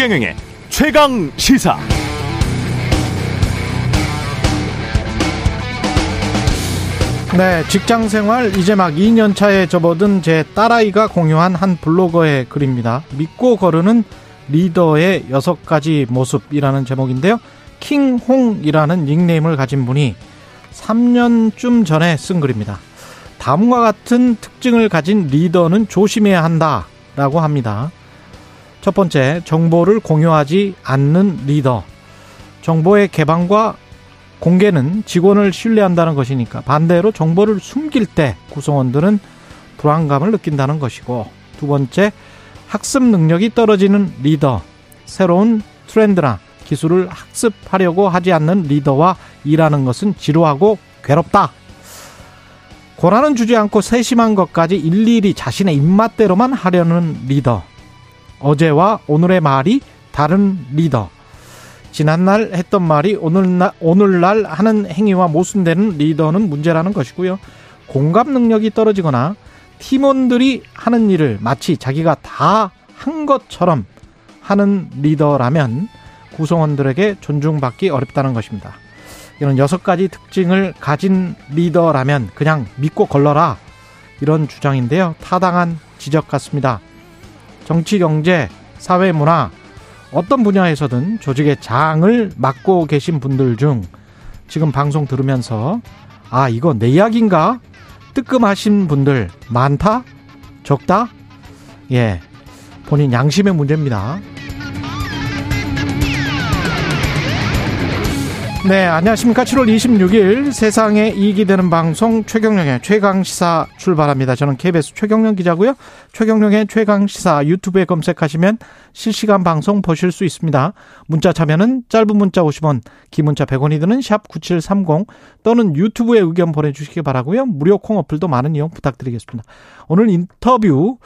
최경영의 최강 시사. 네, 직장 생활 이제 막 2년 차에 접어든 제 딸아이가 공유한 한 블로거의 글입니다. 믿고 거르는 리더의 여섯 가지 모습이라는 제목인데요. 킹홍이라는 닉네임을 가진 분이 3년쯤 전에 쓴 글입니다. 다음과 같은 특징을 가진 리더는 조심해야 한다라고 합니다. 첫 번째, 정보를 공유하지 않는 리더. 정보의 개방과 공개는 직원을 신뢰한다는 것이니까 반대로 정보를 숨길 때 구성원들은 불안감을 느낀다는 것이고 두 번째 학습 능력이 떨어지는 리더 새로운 트렌드나 기술을 학습하려고 하지 않는 리더와 일하는 것은 지루하고 괴롭다. 고라는 주지 않고 세심한 것까지 일일이 자신의 입맛대로만 하려는 리더. 어제와 오늘의 말이 다른 리더. 지난날 했던 말이 오늘날, 오늘날 하는 행위와 모순되는 리더는 문제라는 것이고요. 공감 능력이 떨어지거나 팀원들이 하는 일을 마치 자기가 다 한 것처럼 하는 리더라면 구성원들에게 존중받기 어렵다는 것입니다. 이런 여섯 가지 특징을 가진 리더라면 그냥 믿고 걸러라. 이런 주장인데요. 타당한 지적 같습니다. 정치, 경제, 사회, 문화, 어떤 분야에서든 조직의 장을 맡고 계신 분들 중 지금 방송 들으면서 아, 이거 내 이야기인가? 뜨끔하신 분들 많다? 적다? 예. 본인 양심의 문제입니다. 네, 안녕하십니까. 7월 26일 세상에 이익이 되는 방송 최경령의 최강시사 출발합니다. 저는 KBS 최경령 기자고요. 최경령의 최강시사 유튜브에 검색하시면 실시간 방송 보실 수 있습니다. 문자 참여는 짧은 문자 50원, 긴 문자 100원이 드는 샵 9730 또는 유튜브에 의견 보내주시기 바라고요. 무료 콩 어플도 많은 이용 부탁드리겠습니다. 오늘 인터뷰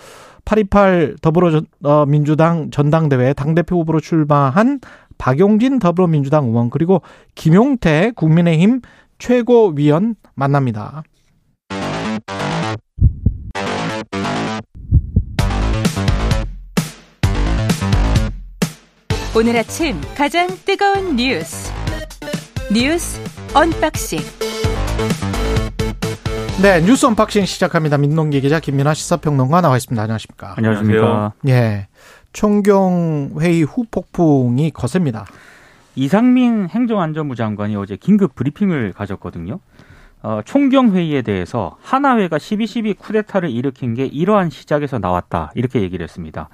828 더불어민주당 전당대회 당대표 후보로 출마한 박용진 더불어민주당 의원 그리고 김용태 국민의힘 최고위원 만납니다. 오늘 아침 가장 뜨거운 뉴스 뉴스 언박싱 네 뉴스 언박싱 시작합니다. 민동기 기자 김민하 시사평론가 나와 있습니다. 안녕하십니까? 안녕하십니까? 예. 총경 회의 후폭풍이 거셉니다. 이상민 행정안전부 장관이 어제 긴급 브리핑을 가졌거든요. 어, 총경 회의에 대해서 하나회가 12.12 쿠데타를 일으킨 게 이러한 시작에서 나왔다 이렇게 얘기를 했습니다.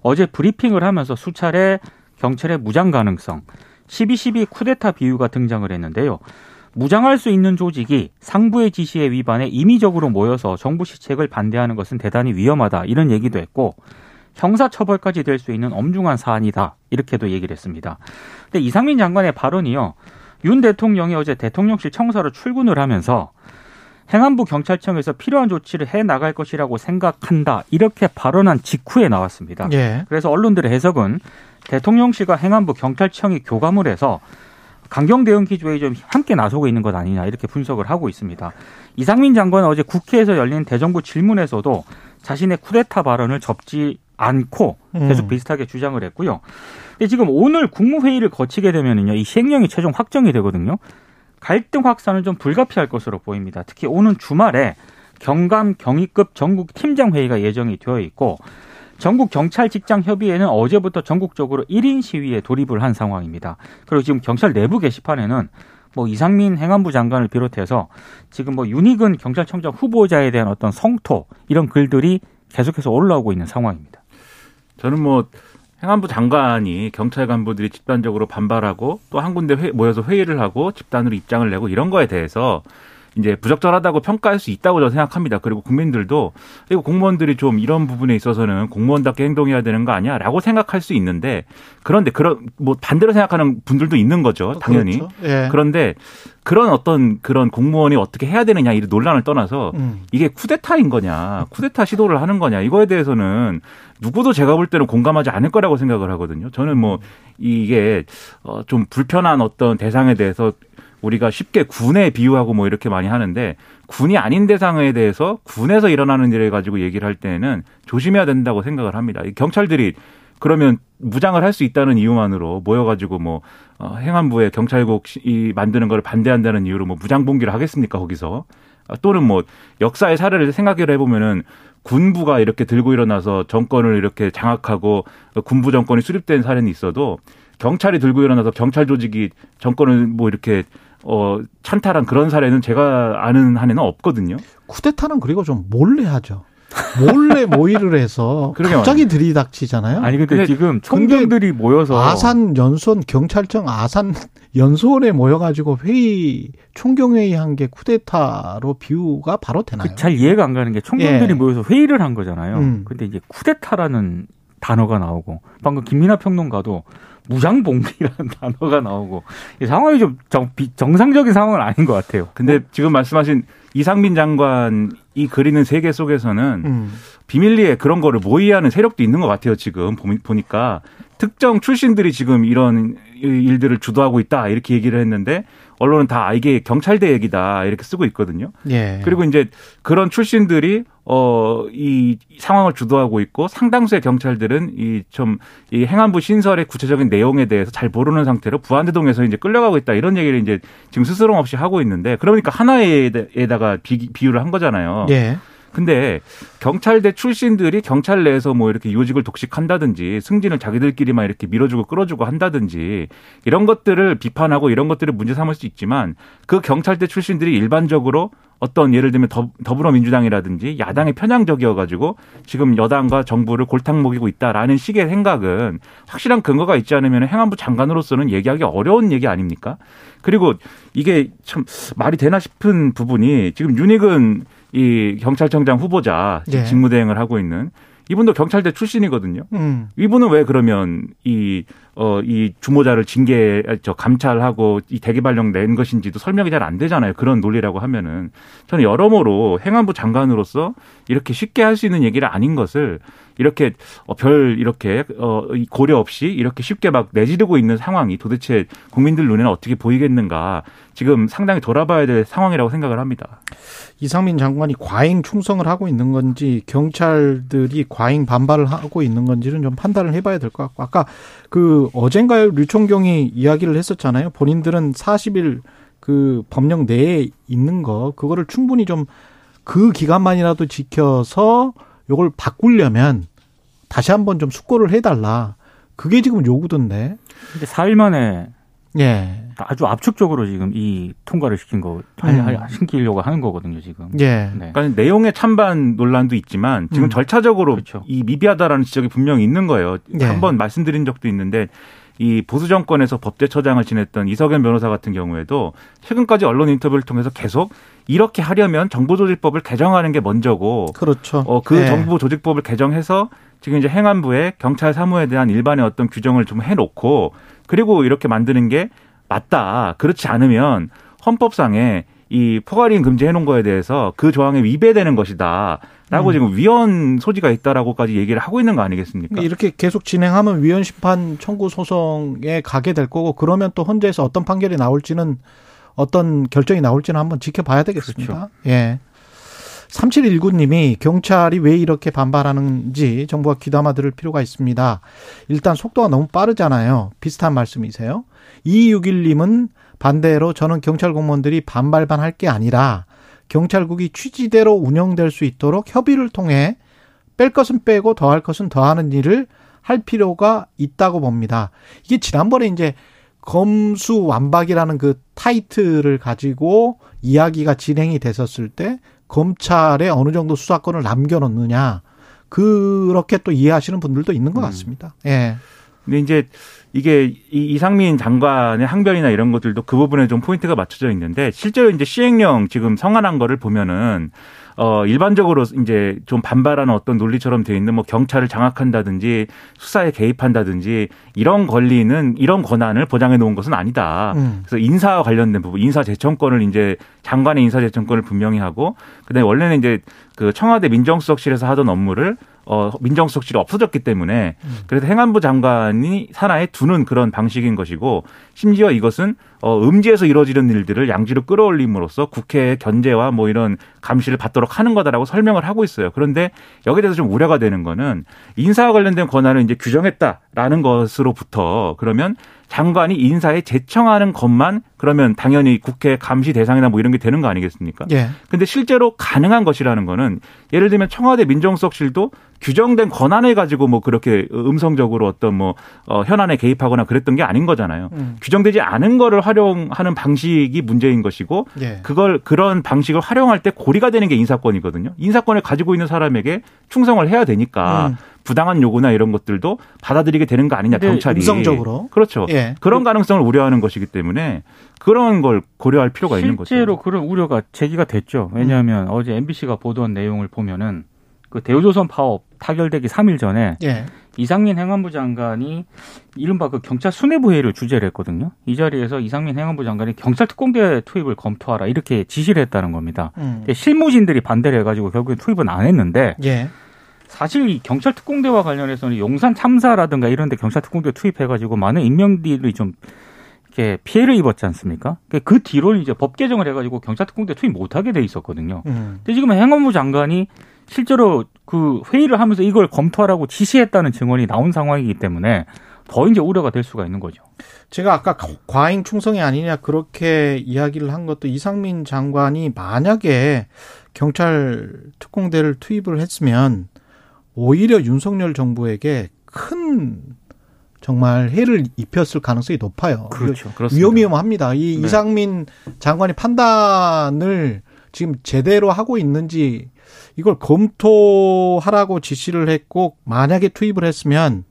어제 브리핑을 하면서 수차례 경찰의 무장 가능성, 12.12 쿠데타 비유가 등장을 했는데요. 무장할 수 있는 조직이 상부의 지시에 위반해 임의적으로 모여서 정부 시책을 반대하는 것은 대단히 위험하다 이런 얘기도 했고 형사처벌까지 될 수 있는 엄중한 사안이다. 이렇게도 얘기를 했습니다. 근데 이상민 장관의 발언이요. 윤 대통령이 어제 대통령실 청사로 출근을 하면서 행안부 경찰청에서 필요한 조치를 해 나갈 것이라고 생각한다. 이렇게 발언한 직후에 나왔습니다. 예. 그래서 언론들의 해석은 대통령실과 행안부 경찰청이 교감을 해서 강경 대응 기조에 좀 함께 나서고 있는 것 아니냐 이렇게 분석을 하고 있습니다. 이상민 장관은 어제 국회에서 열린 대정부 질문에서도 자신의 쿠데타 발언을 접지 않고 음. 계속 비슷하게 주장을 했고요. 근데 지금 오늘 국무회의를 거치게 되면은요, 이 시행령이 최종 확정이 되거든요. 갈등 확산은 좀 불가피할 것으로 보입니다. 특히 오는 주말에 경감 경위급 전국 팀장 회의가 예정이 되어 있고 전국 경찰 직장 협의회는 어제부터 전국적으로 1인 시위에 돌입을 한 상황입니다. 그리고 지금 경찰 내부 게시판에는 뭐 이상민 행안부 장관을 비롯해서 지금 뭐 윤희근 경찰청장 후보자에 대한 어떤 성토 이런 글들이 계속해서 올라오고 있는 상황입니다. 저는 뭐 행안부 장관이 경찰 간부들이 집단적으로 반발하고 또 한 군데 회, 모여서 회의를 하고 집단으로 입장을 내고 이런 거에 대해서 이제 부적절하다고 평가할 수 있다고 저는 생각합니다. 그리고 국민들도 그리고 공무원들이 좀 이런 부분에 있어서는 공무원답게 행동해야 되는 거 아니야라고 생각할 수 있는데 그런데 그런 뭐 반대로 생각하는 분들도 있는 거죠. 당연히. 그렇죠. 예. 그런데 그런 어떤 그런 공무원이 어떻게 해야 되느냐 이 논란을 떠나서 음. 이게 쿠데타인 거냐, 쿠데타 시도를 하는 거냐 이거에 대해서는 누구도 제가 볼 때는 공감하지 않을 거라고 생각을 하거든요. 저는 뭐 이게 어 좀 불편한 어떤 대상에 대해서 우리가 쉽게 군에 비유하고 뭐 이렇게 많이 하는데 군이 아닌 대상에 대해서 군에서 일어나는 일을 가지고 얘기를 할 때는 조심해야 된다고 생각을 합니다. 경찰들이 그러면 무장을 할 수 있다는 이유만으로 모여가지고 뭐 어, 행안부에 경찰국 이 만드는 걸 반대한다는 이유로 뭐 무장 봉기를 하겠습니까 거기서 아, 또는 뭐 역사의 사례를 생각을 해보면은 군부가 이렇게 들고 일어나서 정권을 이렇게 장악하고 군부 정권이 수립된 사례는 있어도 경찰이 들고 일어나서 경찰 조직이 정권을 뭐 이렇게 어 찬탈한 그런 사례는 제가 아는 한에는 없거든요. 쿠데타는 그리고 좀 몰래 하죠. 몰래 모의를 해서 갑자기 들이닥치잖아요. 아니 근데, 근데 지금 총경들이 모여서 아산 연수원 경찰청 아산 연수원에 모여가지고 회의 총경 회의 한 게 쿠데타로 비유가 바로 되나요? 그 잘 이해가 안 가는 게 총경들이 예. 모여서 회의를 한 거잖아요. 음. 근데 이제 쿠데타라는 단어가 나오고 방금 김민하 평론가도 무장봉기라는 단어가 나오고 이 상황이 좀 정, 비- 정상적인 상황은 아닌 것 같아요. 근데 지금 말씀하신 이상민 장관이 그리는 세계 속에서는 음. 비밀리에 그런 거를 모의하는 세력도 있는 것 같아요. 지금 보미- 보니까 특정 출신들이 지금 이런 일들을 주도하고 있다 이렇게 얘기를 했는데 언론은 다 아, 이게 경찰대 얘기다 이렇게 쓰고 있거든요. 예. 그리고 이제 그런 출신들이 어 이 상황을 주도하고 있고 상당수의 경찰들은 이좀이 행안부 신설의 구체적인 내용에 대해서 잘 모르는 상태로 부안대동에서 이제 끌려가고 있다 이런 얘기를 이제 지금 스스럼 없이 하고 있는데 그러니까 하나에다가 비, 비유를 한 거잖아요. 예. 근데 경찰대 출신들이 경찰 내에서 뭐 이렇게 요직을 독식한다든지 승진을 자기들끼리만 이렇게 밀어주고 끌어주고 한다든지 이런 것들을 비판하고 이런 것들을 문제 삼을 수 있지만 그 경찰대 출신들이 일반적으로 어떤 예를 들면 더, 더불어민주당이라든지 야당의 편향적이어가지고 지금 여당과 정부를 골탕 먹이고 있다라는 식의 생각은 확실한 근거가 있지 않으면 행안부 장관으로서는 얘기하기 어려운 얘기 아닙니까? 그리고 이게 참 말이 되나 싶은 부분이 지금 윤익은 이 경찰청장 후보자 예. 직무대행을 하고 있는 이분도 경찰대 출신이거든요. 음. 이분은 왜 그러면 이, 어, 이 주모자를 징계, 저, 감찰하고 이 대기발령 낸 것인지도 설명이 잘 안 되잖아요. 그런 논리라고 하면은. 저는 여러모로 행안부 장관으로서 이렇게 쉽게 할 수 있는 얘기를 아닌 것을 이렇게 어, 별 이렇게 어, 이 고려 없이 이렇게 쉽게 막 내지르고 있는 상황이 도대체 국민들 눈에는 어떻게 보이겠는가 지금 상당히 돌아봐야 될 상황이라고 생각을 합니다. 이상민 장관이 과잉 충성을 하고 있는 건지 경찰들이 과잉 반발을 하고 있는 건지는 좀 판단을 해봐야 될 것 같고 아까 그 어젠가요 류총경이 이야기를 했었잖아요. 본인들은 40일 그 법령 내에 있는 거 그거를 충분히 좀 그 기간만이라도 지켜서 요걸 바꾸려면 다시 한번 좀 숙고를 해달라. 그게 지금 요구던데. 근데 4일 만에 예. 아주 압축적으로 지금 이 통과를 시킨 거, 할- 음. 하는 거거든요, 지금. 예. 네. 그러니까 내용의 찬반 논란도 있지만 지금 음. 절차적으로 그렇죠. 이 미비하다라는 지적이 분명히 있는 거예요. 예. 한번 말씀드린 적도 있는데 이 보수 정권에서 법제처장을 지냈던 이석연 변호사 같은 경우에도 최근까지 언론 인터뷰를 통해서 계속 이렇게 하려면 정보조직법을 개정하는 게 먼저고 그렇죠. 어, 그 예. 정보조직법을 개정해서 지금 이제 행안부에 경찰 사무에 대한 일반의 어떤 규정을 좀 해놓고 그리고 이렇게 만드는 게 맞다. 그렇지 않으면 헌법상에 이 포괄인 금지해놓은 거에 대해서 그 조항에 위배되는 것이다. 라고 음. 지금 위헌 소지가 있다라고까지 얘기를 하고 있는 거 아니겠습니까? 이렇게 계속 진행하면 위헌 심판 청구 소송에 가게 될 거고 그러면 또 헌재에서 어떤 판결이 나올지는 어떤 결정이 나올지는 한번 지켜봐야 되겠습니다. 예. 3719님이 경찰이 왜 이렇게 반발하는지 정부가 귀담아 들을 필요가 있습니다. 일단 속도가 너무 빠르잖아요. 비슷한 말씀이세요. 2261님은 반대로 저는 경찰 공무원들이 반발만 할 게 아니라 경찰국이 취지대로 운영될 수 있도록 협의를 통해 뺄 것은 빼고 더할 것은 더하는 일을 할 필요가 있다고 봅니다. 이게 지난번에 이제 검수 완박이라는 그 타이틀을 가지고 이야기가 진행이 됐었을 때 검찰에 어느 정도 수사권을 남겨놓느냐 그렇게 또 이해하시는 분들도 있는 것 같습니다. 예. 근데 이제 이게 이 이상민 장관의 항변이나 이런 것들도 그 부분에 좀 포인트가 맞춰져 있는데 실제로 이제 시행령 지금 성안한 거를 보면은 어 일반적으로 이제 좀 반발하는 어떤 논리처럼 돼 있는 뭐 경찰을 장악한다든지 수사에 개입한다든지 이런 권리는 이런 권한을 보장해 놓은 것은 아니다. 음. 그래서 인사와 관련된 부분, 인사 제청권을 이제 장관의 인사 제청권을 분명히 하고 그다음에 원래는 이제 그 청와대 민정수석실에서 하던 업무를 어 민정수석실이 없어졌기 때문에 그래서 행안부 장관이 산하에 두는 그런 방식인 것이고 심지어 이것은 어, 음지에서 이루어지는 일들을 양지로 끌어올림으로써 국회의 견제와 뭐 이런 감시를 받도록 하는 거다라고 설명을 하고 있어요. 그런데 여기에 대해서 좀 우려가 되는 거는 인사와 관련된 권한을 이제 규정했다라는 것으로부터 그러면 장관이 인사에 제청하는 것만 그러면 당연히 국회 감시 대상이나 뭐 이런 게 되는 거 아니겠습니까? 예. 근데 실제로 가능한 것이라는 거는 예를 들면 청와대 민정수석실도 규정된 권한을 가지고 뭐 그렇게 음성적으로 어떤 뭐 어, 현안에 개입하거나 그랬던 게 아닌 거잖아요. 음. 규정되지 않은 거를 활용하는 방식이 문제인 것이고 예. 그걸 그런 방식을 활용할 때 고리가 되는 게 인사권이거든요. 인사권을 가지고 있는 사람에게 충성을 해야 되니까 음. 부당한 요구나 이런 것들도 받아들이게 되는 거 아니냐 경찰이 음성적으로. 그렇죠. 예. 그런 가능성을 우려하는 것이기 때문에 그런 걸 고려할 필요가 있는 거죠. 실제로 그런 우려가 제기가 됐죠. 음. 왜냐하면 어제 MBC가 보도한 내용을 보면은 그 대우조선 파업 타결되기 3일 전에 예. 이상민 행안부 장관이 이른바 그 경찰 수뇌부 회의를 주재를 했거든요. 이 자리에서 이상민 행안부 장관이 경찰 특공대 투입을 검토하라 이렇게 지시를 했다는 겁니다. 음. 실무진들이 반대를 해가지고 결국엔 투입은 안 했는데 예. 사실 이 경찰 특공대와 관련해서는 용산 참사라든가 이런 데 경찰 특공대 투입해가지고 많은 인명들이 좀 이렇게 피해를 입었지 않습니까? 그 뒤로 이제 법 개정을 해가지고 경찰 특공대 투입 못하게 돼 있었거든요. 음. 근데 지금 행안부 장관이 실제로 그 회의를 하면서 이걸 검토하라고 지시했다는 증언이 나온 상황이기 때문에 더 이제 우려가 될 수가 있는 거죠. 제가 아까 과잉 충성이 아니냐 그렇게 이야기를 한 것도 이상민 장관이 만약에 경찰 특공대를 투입을 했으면 오히려 윤석열 정부에게 큰 정말 해를 입혔을 가능성이 높아요. 그렇습니다. 위험위험합니다. 이 네. 이상민 장관이 판단을 지금 제대로 하고 있는지 이걸 검토하라고 지시를 했고 만약에 투입을 했으면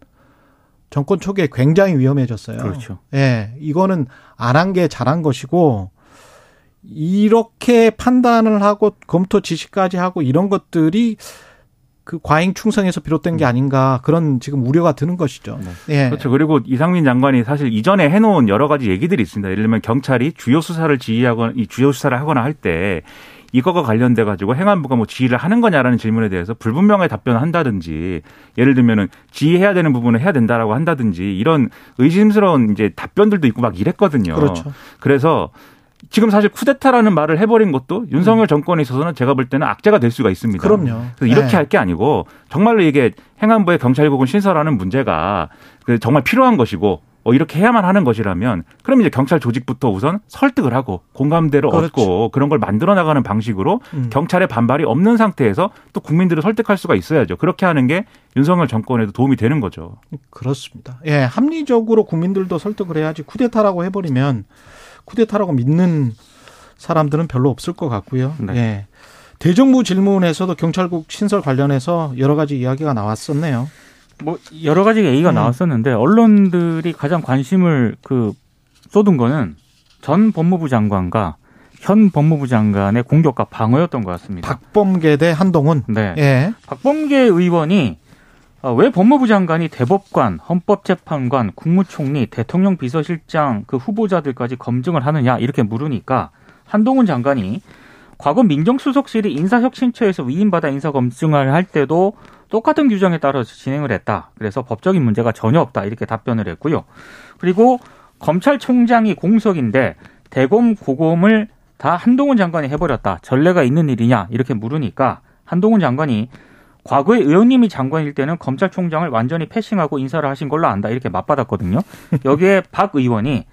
정권 초기에 굉장히 위험해졌어요. 그렇죠. 예, 이거는 안 한 게 잘한 것이고 이렇게 판단을 하고 검토 지시까지 하고 이런 것들이 그 과잉 충성에서 비롯된 게 아닌가 그런 지금 우려가 드는 것이죠. 예. 그렇죠. 그리고 이상민 장관이 사실 이전에 해놓은 여러 가지 얘기들이 있습니다. 예를 들면 경찰이 주요 수사를 지휘하거나 이 주요 수사를 하거나 할 때 이거가 관련돼 가지고 행안부가 뭐 지휘를 하는 거냐라는 질문에 대해서 불분명하게 답변을 한다든지 예를 들면은 지휘해야 되는 부분을 해야 된다라고 한다든지 이런 의심스러운 이제 답변들도 있고 막 이랬거든요. 그렇죠. 그래서 지금 사실 쿠데타라는 말을 해버린 것도 윤석열 정권에 있어서는 제가 볼 때는 악재가 될 수가 있습니다. 그럼요. 이렇게 네. 할게 아니고 정말로 이게 행안부의 경찰국은 신설하는 문제가 그 정말 필요한 것이고 어, 이렇게 해야만 하는 것이라면 그럼 이제 경찰 조직부터 우선 설득을 하고 공감대를 그렇죠. 얻고 그런 걸 만들어 나가는 방식으로 음. 경찰의 반발이 없는 상태에서 또 국민들을 설득할 수가 있어야죠. 그렇게 하는 게 윤석열 정권에도 도움이 되는 거죠. 그렇습니다. 예, 합리적으로 국민들도 설득을 해야지 쿠데타라고 해버리면 쿠데타라고 믿는 사람들은 별로 없을 것 같고요. 네. 예. 대정부 질문에서도 경찰국 신설 관련해서 여러 가지 이야기가 나왔었네요. 뭐 여러 가지 얘기가 음. 나왔었는데 언론들이 가장 관심을 그 쏟은 거는 전 법무부 장관과 현 법무부 장관의 공격과 방어였던 것 같습니다. 박범계 대 한동훈. 네. 예. 박범계 의원이 어, 왜 법무부 장관이 대법관, 헌법재판관, 국무총리, 대통령 비서실장 그 후보자들까지 검증을 하느냐 이렇게 물으니까 한동훈 장관이 과거 민정수석실이 인사혁신처에서 위임받아 인사 검증을 할 때도 똑같은 규정에 따라서 진행을 했다. 그래서 법적인 문제가 전혀 없다. 이렇게 답변을 했고요. 그리고 검찰총장이 공석인데 대검 고검을 다 한동훈 장관이 해버렸다. 전례가 있는 일이냐 이렇게 물으니까 한동훈 장관이 과거에 의원님이 장관일 때는 검찰총장을 완전히 패싱하고 인사를 하신 걸로 안다 이렇게 맞받았거든요. 여기에 박 의원이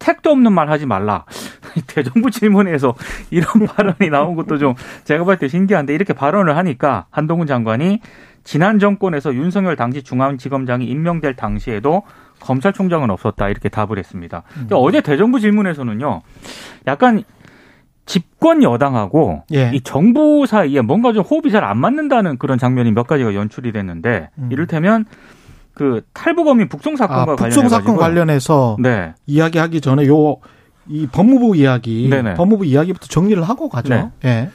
택도 없는 말 하지 말라. 대정부 질문에서 이런 발언이 나온 것도 좀 제가 볼 때 신기한데 이렇게 발언을 하니까 한동훈 장관이 지난 정권에서 윤석열 당시 중앙지검장이 임명될 당시에도 검찰총장은 없었다 이렇게 답을 했습니다. 근데 어제 대정부 질문에서는요, 약간 집권 여당하고 예. 이 정부 사이에 뭔가 좀 호흡이 잘 안 맞는다는 그런 장면이 몇 가지가 연출이 됐는데 음. 이를테면 그 탈북어민 북송 사건과 아, 관련해서 북송 사건 관련해서 네. 이야기하기 전에 요 이 법무부 이야기, 네네. 법무부 이야기부터 정리를 하고 가죠. 네. 예.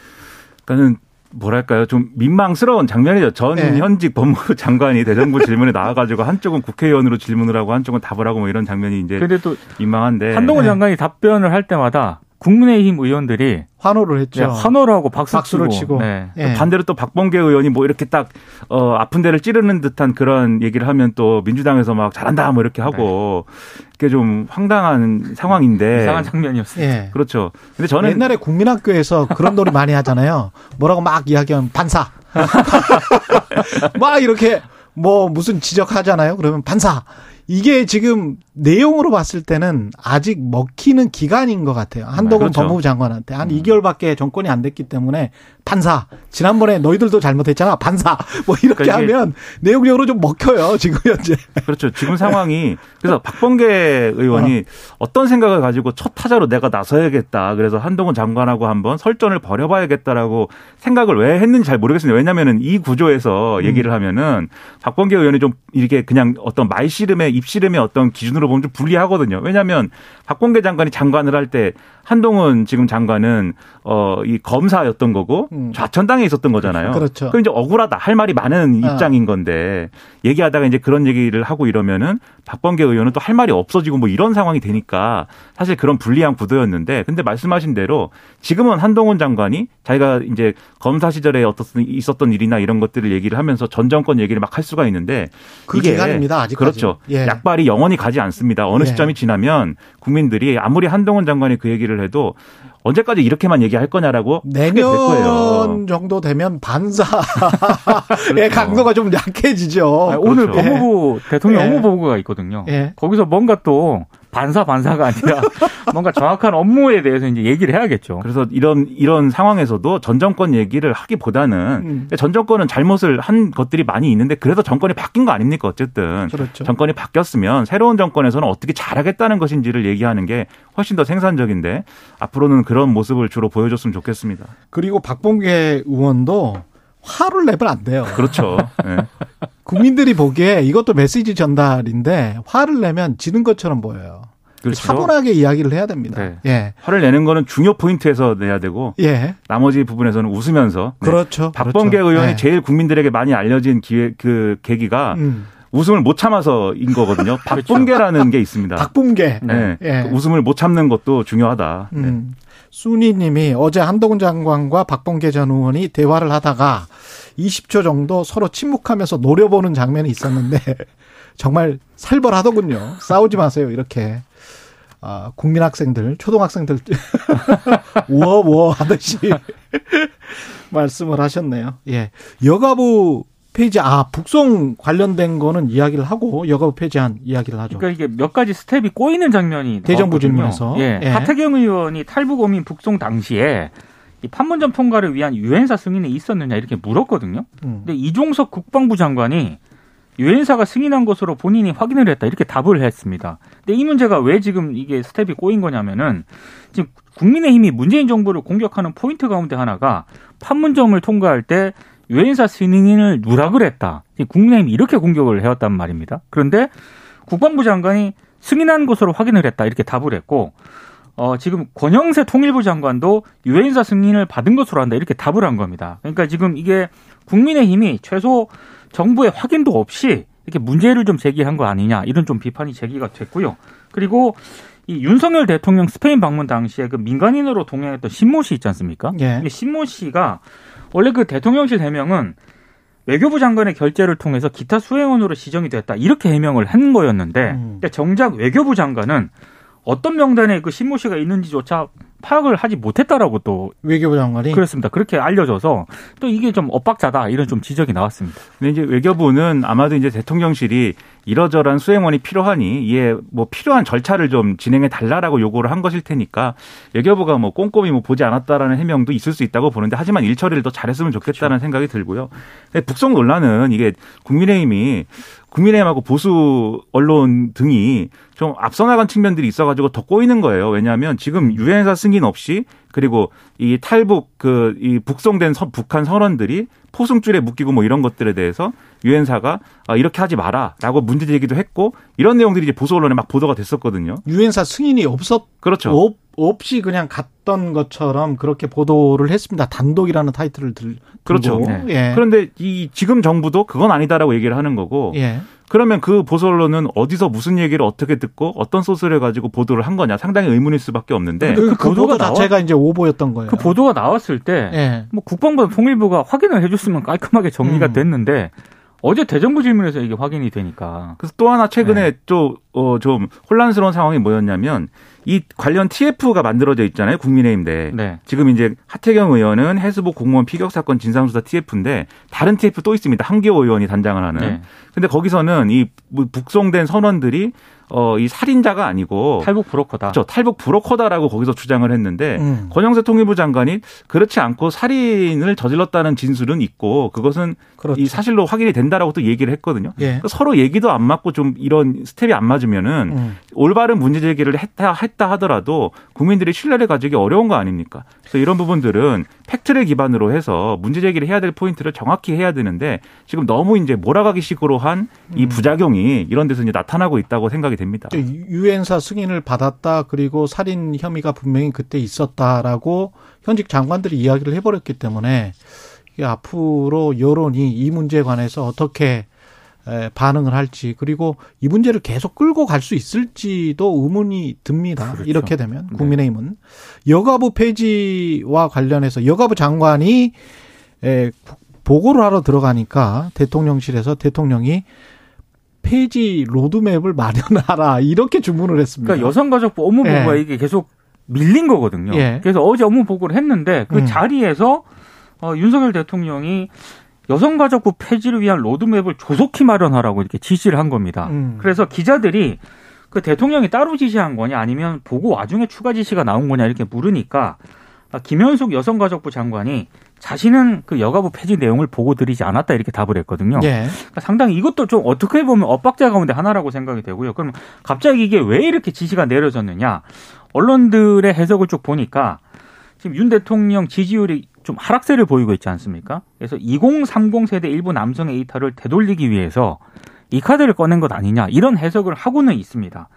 그러니까는 뭐랄까요 좀 민망스러운 장면이죠. 전 네. 현직 법무부 장관이 대정부 질문에 나와가지고 한쪽은 국회의원으로 질문을 하고 한쪽은 답을 하고 뭐 이런 장면이 이제 근데 또 민망한데 한동훈 네. 장관이 답변을 할 때마다 국민의힘 의원들이 환호를 했죠. 네, 환호를 하고 박수 박수를 치고, 치고. 네. 예. 반대로 또 박범계 의원이 뭐 이렇게 딱 어, 아픈 데를 찌르는 듯한 그런 얘기를 하면 또 민주당에서 막 잘한다 뭐 이렇게 하고 그게 좀 황당한 상황인데 네. 이상한 장면이었어요. 예. 그렇죠. 근데 저는 옛날에 국민학교에서 그런 놀이 많이 하잖아요. 뭐라고 막 이야기하면 반사. 막 이렇게 뭐 무슨 지적하잖아요. 그러면 반사. 이게 지금 내용으로 봤을 때는 아직 먹히는 기간인 것 같아요. 한동훈 그렇죠. 법무부 장관한테 한 2개월밖에 정권이 안 됐기 때문에 반사. 지난번에 너희들도 잘못했잖아. 반사. 뭐 이렇게 그러니까 하면 내용적으로 좀 먹혀요. 지금 현재. 그렇죠. 지금 상황이 그래서 박범계 의원이 어 떤 생각을 가지고 첫 타자로 내가 나서야겠다. 그래서 한동훈 장관하고 한번 설전을 벌여봐야겠다라고 생각을 왜 했는지 잘 모르겠습니다. 왜냐하면은 이 구조에서 얘기를 하면은 박범계 의원이 좀 이렇게 그냥 어떤 말씨름의 입씨름의 어떤 기준으로 보면 좀 불리하거든요. 왜냐하면 박범계 장관이 장관을 할 때 한동훈 지금 장관은 어 이 검사였던 거고 음. 좌천당에 있었던 거잖아요. 그렇죠. 그럼 이제 억울하다 할 말이 많은 아. 입장인 건데 얘기하다가 이제 그런 얘기를 하고 이러면은 박범계 의원은 또 할 말이 없어지고 뭐 이런 상황이 되니까 사실 그런 불리한 구도였는데 근데 말씀하신 대로 지금은 한동훈 장관이 자기가 이제 검사 시절에 어떻든 있었던 일이나 이런 것들을 얘기를 하면서 전 정권 얘기를 막 할 수가 있는데 그 이게 기간입니다. 아직까지. 그렇죠. 예. 약발이 영원히 가지 않습니다. 어느 예. 시점이 지나면 국민들이 아무리 한동훈 장관이 그 얘기를 해도 언제까지 이렇게만 얘기할 거냐라고 하게 될 거예요. 내년 정도 되면 반사의 강도가 좀 약해지죠. 아니, 오늘 그렇죠. 법무부 대통령 예. 업무 보고가 있거든요. 예. 거기서 뭔가 또 반사 반사가 아니라 뭔가 정확한 업무에 대해서 이제 얘기를 해야겠죠. 그래서 이런 이런 상황에서도 전 정권 얘기를 하기보다는 음. 전 정권은 잘못을 한 것들이 많이 있는데 그래도 정권이 바뀐 거 아닙니까 어쨌든 그렇죠. 정권이 바뀌었으면 새로운 정권에서는 어떻게 잘하겠다는 것인지를 얘기하는 게 훨씬 더 생산적인데 앞으로는 그런 모습을 주로 보여줬으면 좋겠습니다. 그리고 박봉계 의원도 화를 내면 안 돼요. 그렇죠. 네. 국민들이 보기에 이것도 메시지 전달인데 화를 내면 지는 것처럼 보여요. 그렇죠. 차분하게 이야기를 해야 됩니다. 네. 예. 화를 내는 거는 중요 포인트에서 내야 되고 예. 나머지 부분에서는 웃으면서 네. 그렇죠. 박범계 그렇죠. 의원이 예. 제일 국민들에게 많이 알려진 기회 그 계기가 음. 웃음을 못 참아서인 거거든요. 박범계라는 게 있습니다. 박범계. 네. 예. 그 웃음을 못 참는 것도 중요하다. 네. 음. 순이님이 어제 한동훈 장관과 박범계 전 의원이 대화를 하다가 20초 정도 서로 침묵하면서 노려보는 장면이 있었는데 정말 살벌하더군요. 싸우지 마세요. 이렇게. 아, 국민 학생들, 초등학생들 우어우어 하듯이 말씀을 하셨네요. 예. 여가부 폐지, 아, 북송 관련된 거는 이야기를 하고 여가부 폐지한 이야기를 하죠. 그러니까 이게 몇 가지 스텝이 꼬이는 장면이 대정부. 질문에서. 예. 예. 하태경 의원이 탈북어민 북송 당시에 이 판문점 통과를 위한 유엔사 승인이 있었느냐 이렇게 물었거든요. 음. 근데 이종섭 국방부 장관이 유엔사가 승인한 것으로 본인이 확인을 했다 이렇게 답을 했습니다. 근데 이 문제가 왜 지금 이게 스텝이 꼬인 거냐면은 지금 국민의힘이 문재인 정부를 공격하는 포인트 가운데 하나가 판문점을 통과할 때 유엔사 승인을 누락을 했다. 국민의힘이 이렇게 공격을 해왔단 말입니다. 그런데 국방부 장관이 승인한 것으로 확인을 했다 이렇게 답을 했고 어, 지금 권영세 통일부 장관도 유엔사 승인을 받은 것으로 한다 이렇게 답을 한 겁니다. 그러니까 지금 이게 국민의힘이 최소 정부의 확인도 없이 이렇게 문제를 좀 제기한 거 아니냐 이런 좀 비판이 제기가 됐고요. 그리고 이 윤석열 대통령 스페인 방문 당시에 그 민간인으로 동행했던 신모 씨 있지 않습니까? 예. 신모 씨가 원래 그 대통령실 해명은 외교부 장관의 결재를 통해서 기타 수행원으로 지정이 됐다 이렇게 해명을 한 거였는데 음. 정작 외교부 장관은 어떤 명단에 그 신모 씨가 있는지조차 파악을 하지 못했다라고 또 외교부 장관이 그렇습니다. 그렇게 알려져서 또 이게 좀 엇박자다 이런 좀 지적이 나왔습니다. 근데 이제 외교부는 아마도 이제 대통령실이 이러저러한 수행원이 필요하니 이에 뭐 필요한 절차를 좀 진행해 달라라고 요구를 한 것일 테니까 외교부가 뭐 꼼꼼히 뭐 보지 않았다라는 해명도 있을 수 있다고 보는데 하지만 일처리를 더 잘했으면 좋겠다는 생각이 들고요. 북송 논란은 이게 국민의힘이 국민의힘하고 보수 언론 등이 좀 앞서 나간 측면들이 있어가지고 더 꼬이는 거예요. 왜냐하면 지금 유엔사 승인 없이 그리고 이 탈북 그 이 북송된 서- 북한 선원들이 포승줄에 묶이고 뭐 이런 것들에 대해서 유엔사가 아, 이렇게 하지 마라라고 문제 제기도 했고 이런 내용들이 이제 보수 언론에 막 보도가 됐었거든요. 유엔사 승인이 없었 그렇죠. 없, 없이 그냥 갔던 것처럼 그렇게 보도를 했습니다. 단독이라는 타이틀을 들, 그렇죠. 네. 예. 그런데 이 지금 정부도 그건 아니다라고 얘기를 하는 거고 예. 그러면 그 보수 언론은 어디서 무슨 얘기를 어떻게 듣고 어떤 소스를 가지고 보도를 한 거냐 상당히 의문일 수밖에 없는데 그, 그 보도가 보도 자체가 이제 오보였던 거예요. 그 보도가 나왔을 때, 예. 뭐 국방부 통일부가 확인을 해줬으면 깔끔하게 정리가 음. 됐는데 어제 대정부 질문에서 이게 확인이 되니까. 그래서 또 하나 최근에 네. 또, 어, 좀 혼란스러운 상황이 뭐였냐면 이 관련 TF가 만들어져 있잖아요. 국민의힘 내. 네. 지금 이제 하태경 의원은 해수부 공무원 피격 사건 진상조사 TF인데 다른 TF 또 있습니다. 한기호 의원이 단장을 하는. 네. 근데 거기서는 이 북송된 선원들이 어, 이 살인자가 아니고 탈북 브로커다. 그렇죠. 탈북 브로커다라고 거기서 주장을 했는데 음. 권영세 통일부 장관이 그렇지 않고 살인을 저질렀다는 진술은 있고 그것은 그렇죠. 이 사실로 확인이 된다라고 또 얘기를 했거든요. 예. 그러니까 서로 얘기도 안 맞고 좀 이런 스텝이 안 맞으면은 음. 올바른 문제 제기를 했다 했다 하더라도 국민들이 신뢰를 가지기 어려운 거 아닙니까? 그래서 이런 부분들은 팩트를 기반으로 해서 문제 제기를 해야 될 포인트를 정확히 해야 되는데 지금 너무 이제 몰아가기 식으로 한이 음. 부작용이 이런 데서 이제 나타나고 있다고 생각이 됩니다. 유엔사 승인을 받았다 그리고 살인 혐의가 분명히 그때 있었다라고 현직 장관들이 이야기를 해버렸기 때문에 앞으로 여론이 이 문제에 관해서 어떻게 에, 반응을 할지 그리고 이 문제를 계속 끌고 갈 수 있을지도 의문이 듭니다. 그렇죠. 이렇게 되면 네. 국민의힘은 여가부 폐지와 관련해서 여가부 장관이 에, 보고를 하러 들어가니까 대통령실에서 대통령이 폐지 로드맵을 마련하라 이렇게 주문을 했습니다. 그러니까 여성가족부 업무 보고가 예. 이게 계속 밀린 거거든요. 예. 그래서 어제 업무 보고를 했는데 그 음. 자리에서 어, 윤석열 대통령이 여성가족부 폐지를 위한 로드맵을 조속히 마련하라고 이렇게 지시를 한 겁니다. 음. 그래서 기자들이 그 대통령이 따로 지시한 거냐 아니면 보고 와중에 추가 지시가 나온 거냐 이렇게 물으니까 아, 김현숙 여성가족부 장관이 자신은 그 여가부 폐지 내용을 보고 드리지 않았다 이렇게 답을 했거든요. 예. 그러니까 상당히 이것도 좀 어떻게 보면 엇박자 가운데 하나라고 생각이 되고요. 그럼 갑자기 이게 왜 이렇게 지시가 내려졌느냐? 언론들의 해석을 쭉 보니까 지금 윤 대통령 지지율이 좀 하락세를 보이고 있지 않습니까? 그래서 2030 세대 일부 남성의 이탈을 되돌리기 위해서 이 카드를 꺼낸 것 아니냐 이런 해석을 하고는 있습니다.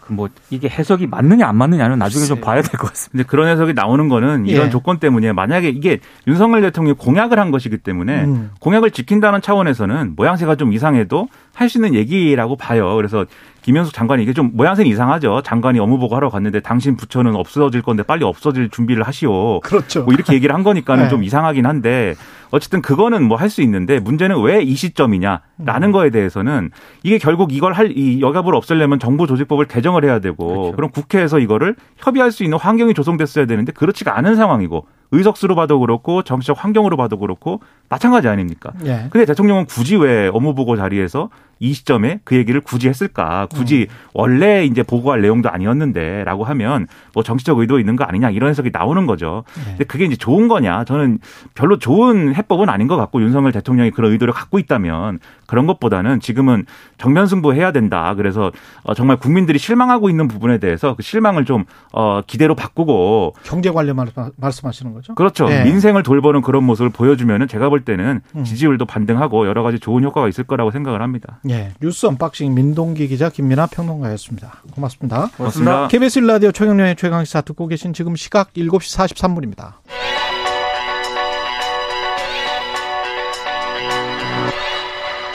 그뭐 이게 해석이 맞느냐 안 맞느냐는 나중에 좀 글쎄요. 봐야 될 것 같습니다. 그런 해석이 나오는 거는 이런 예. 조건 때문에 만약에 이게 윤석열 대통령이 공약을 한 것이기 때문에 음. 공약을 지킨다는 차원에서는 모양새가 좀 이상해도 할 수 있는 얘기라고 봐요. 그래서 김현숙 장관이 이게 좀 모양새는 이상하죠. 장관이 업무보고 하러 갔는데 당신 부처는 없어질 건데 빨리 없어질 준비를 하시오. 그렇죠. 뭐 이렇게 얘기를 한 거니까는 네. 좀 이상하긴 한데 어쨌든 그거는 뭐 할 수 있는데 문제는 왜 이 시점이냐라는 거에 대해서는 이게 결국 이걸 할 이 여가부를 없애려면 정부 조직법을 개정을 해야 되고 그렇죠. 그럼 국회에서 이거를 협의할 수 있는 환경이 조성됐어야 되는데 그렇지가 않은 상황이고 의석수로 봐도 그렇고 정치적 환경으로 봐도 그렇고 마찬가지 아닙니까? 예. 근데 대통령은 굳이 왜 업무보고 자리에서 이 시점에 그 얘기를 굳이 했을까? 굳이 원래 이제 보고할 내용도 아니었는데라고 하면 뭐 정치적 의도 있는 거 아니냐 이런 해석이 나오는 거죠. 근데 그게 이제 좋은 거냐? 저는 별로 좋은 해법은 아닌 것 같고 윤석열 대통령이 그런 의도를 갖고 있다면 그런 것보다는 지금은 정면 승부 해야 된다. 그래서 어, 정말 국민들이 실망하고 있는 부분에 대해서 그 실망을 좀 어, 기대로 바꾸고 경제 관련 말, 말씀하시는 거죠? 그렇죠. 예. 민생을 돌보는 그런 모습을 보여주면은 제가 볼 때는 음. 지지율도 반등하고 여러 가지 좋은 효과가 있을 거라고 생각을 합니다. 예. 뉴스 언박싱 민동기 기자 김민아 평론가였습니다. 고맙습니다. 고맙습니다. KBS 라디오 최경영의 최강시사 듣고 계신 지금 시각 7시 43분입니다.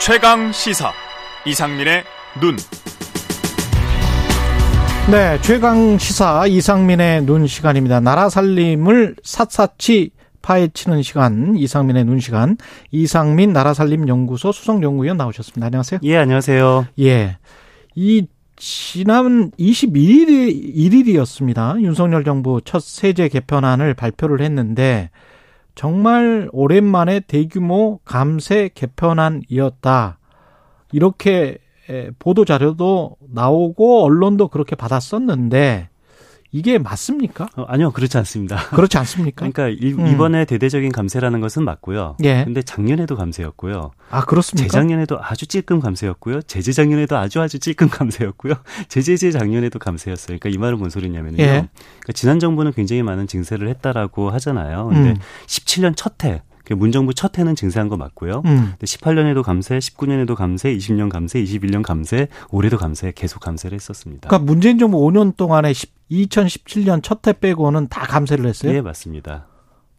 최강 시사 이상민의 눈. 네, 최강 시사 이상민의 눈 시간입니다. 나라 살림을 샅샅이 파헤치는 시간, 이상민의 눈 시간. 이상민 나라살림 연구소 수석 연구위원 나오셨습니다. 안녕하세요. 예, 안녕하세요. 예. 이 지난 21일 1일이었습니다. 윤석열 정부 첫 세제 개편안을 발표를 했는데 정말 오랜만에 대규모 감세 개편안이었다. 이렇게 에, 보도 자료도 나오고 언론도 그렇게 받았었는데 이게 맞습니까? 어, 아니요, 그렇지 않습니다. 그렇지 않습니까? 그러니까 이- 음. 이번에 대대적인 감세라는 것은 맞고요. 예. 근데 작년에도 감세였고요. 아 그렇습니까? 재작년에도 아주 찔끔 감세였고요. 재재작년에도 아주 아주 찔끔 감세였고요. 재재재 작년에도 감세였어요. 그러니까 이 말은 뭔 소리냐면요. 예. 그러니까 지난 정부는 굉장히 많은 증세를 했다라고 하잖아요. 근데 음. 17년 첫 해, 그 문정부 첫 해는 증세한 거 맞고요. 음. 근데 18년에도 감세, 19년에도 감세, 20년 감세, 21년 감세, 올해도 감세, 계속 감세를 했었습니다. 그러니까 문재인 정부 5년 동안에 2017년 첫 해 빼고는 다 감세를 했어요. 예, 맞습니다.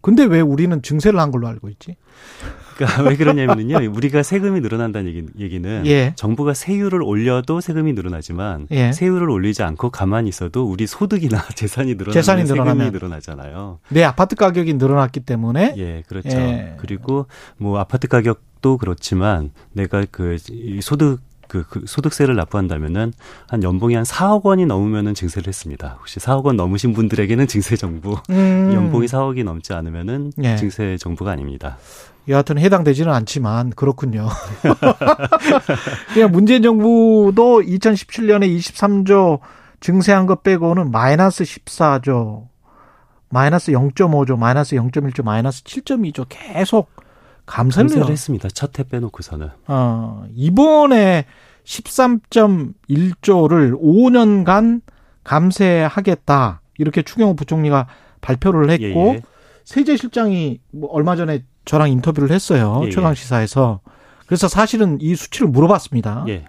근데 왜 우리는 증세를 한 걸로 알고 있지? 그러니까 왜 그러냐면요. 우리가 세금이 늘어난다는 얘기, 얘기는 예. 정부가 세율을 올려도 세금이 늘어나지만 예. 세율을 올리지 않고 가만히 있어도 우리 소득이나 재산이 늘어나면 재산이 세금이 늘어나면. 늘어나잖아요. 내 아파트 가격이 늘어났기 때문에 예, 그렇죠. 예. 그리고 뭐 아파트 가격도 그렇지만 내가 그이 소득 그, 그 소득세를 납부한다면은 한 연봉이 한 4억 원이 넘으면은 증세를 했습니다. 혹시 4억 원 넘으신 분들에게는 증세 정부, 음, 연봉이 4억이 넘지 않으면은 예. 증세 정부가 아닙니다. 여하튼 해당되지는 않지만 그렇군요. 그냥 문재인 정부도 2017년에 23조 증세한 것 빼고는 마이너스 14조, 마이너스 0.5조, 마이너스 0.1조, 마이너스 7.2조 계속 감세를 해요. 했습니다. 첫 해 빼놓고서는. 어, 이번에 13.1조를 5년간 감세하겠다. 이렇게 추경호 부총리가 발표를 했고 예, 예. 세제실장이 뭐 얼마 전에 저랑 인터뷰를 했어요. 예, 예. 최강 시사에서. 그래서 사실은 이 수치를 물어봤습니다. 예.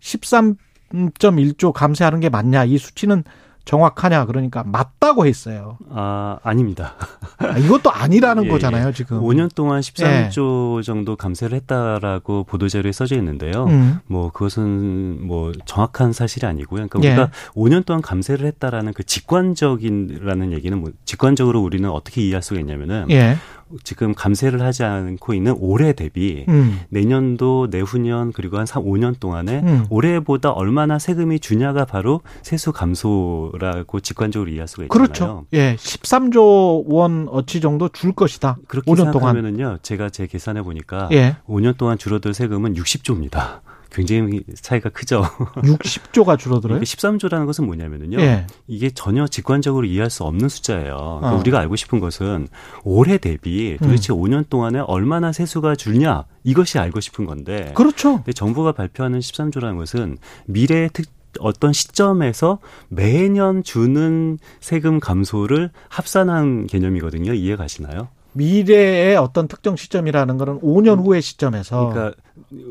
13.1조 감세하는 게 맞냐? 이 수치는 정확하냐? 그러니까 맞다고 했어요. 아, 아닙니다. 아, 이것도 아니라는 예, 거잖아요, 지금. 5년 동안 13조 정도 감세를 했다라고 보도 자료에 써져 있는데요. 음. 뭐 그것은 뭐 정확한 사실이 아니고요. 그러니까 예. 우리가 5년 동안 감세를 했다라는 그 직관적인라는 얘기는 뭐 직관적으로 우리는 어떻게 이해할 수가 있냐면은 예. 지금 감세를 하지 않고 있는 올해 대비 음. 내년도 내후년 그리고 한 3, 5년 동안에 음. 올해보다 얼마나 세금이 주냐가 바로 세수 감소라고 직관적으로 이해할 수가 있잖아요. 그렇죠. 예. 13조 원 어치 정도 줄 것이다. 그렇게 5년 동안. 생각하면은요. 제가 제 계산해 보니까 예. 5년 동안 줄어들 세금은 60조입니다. 굉장히 차이가 크죠. 60조가 줄어들어요? 이게 13조라는 것은 뭐냐면은요. 예. 이게 전혀 직관적으로 이해할 수 없는 숫자예요. 그러니까 어. 우리가 알고 싶은 것은 올해 대비 도대체 음. 5년 동안에 얼마나 세수가 줄냐 이것이 알고 싶은 건데. 그렇죠. 정부가 발표하는 13조라는 것은 미래의 특 어떤 시점에서 매년 주는 세금 감소를 합산한 개념이거든요. 이해 가시나요? 미래의 어떤 특정 시점이라는 거는 5년 후의 시점에서 그러니까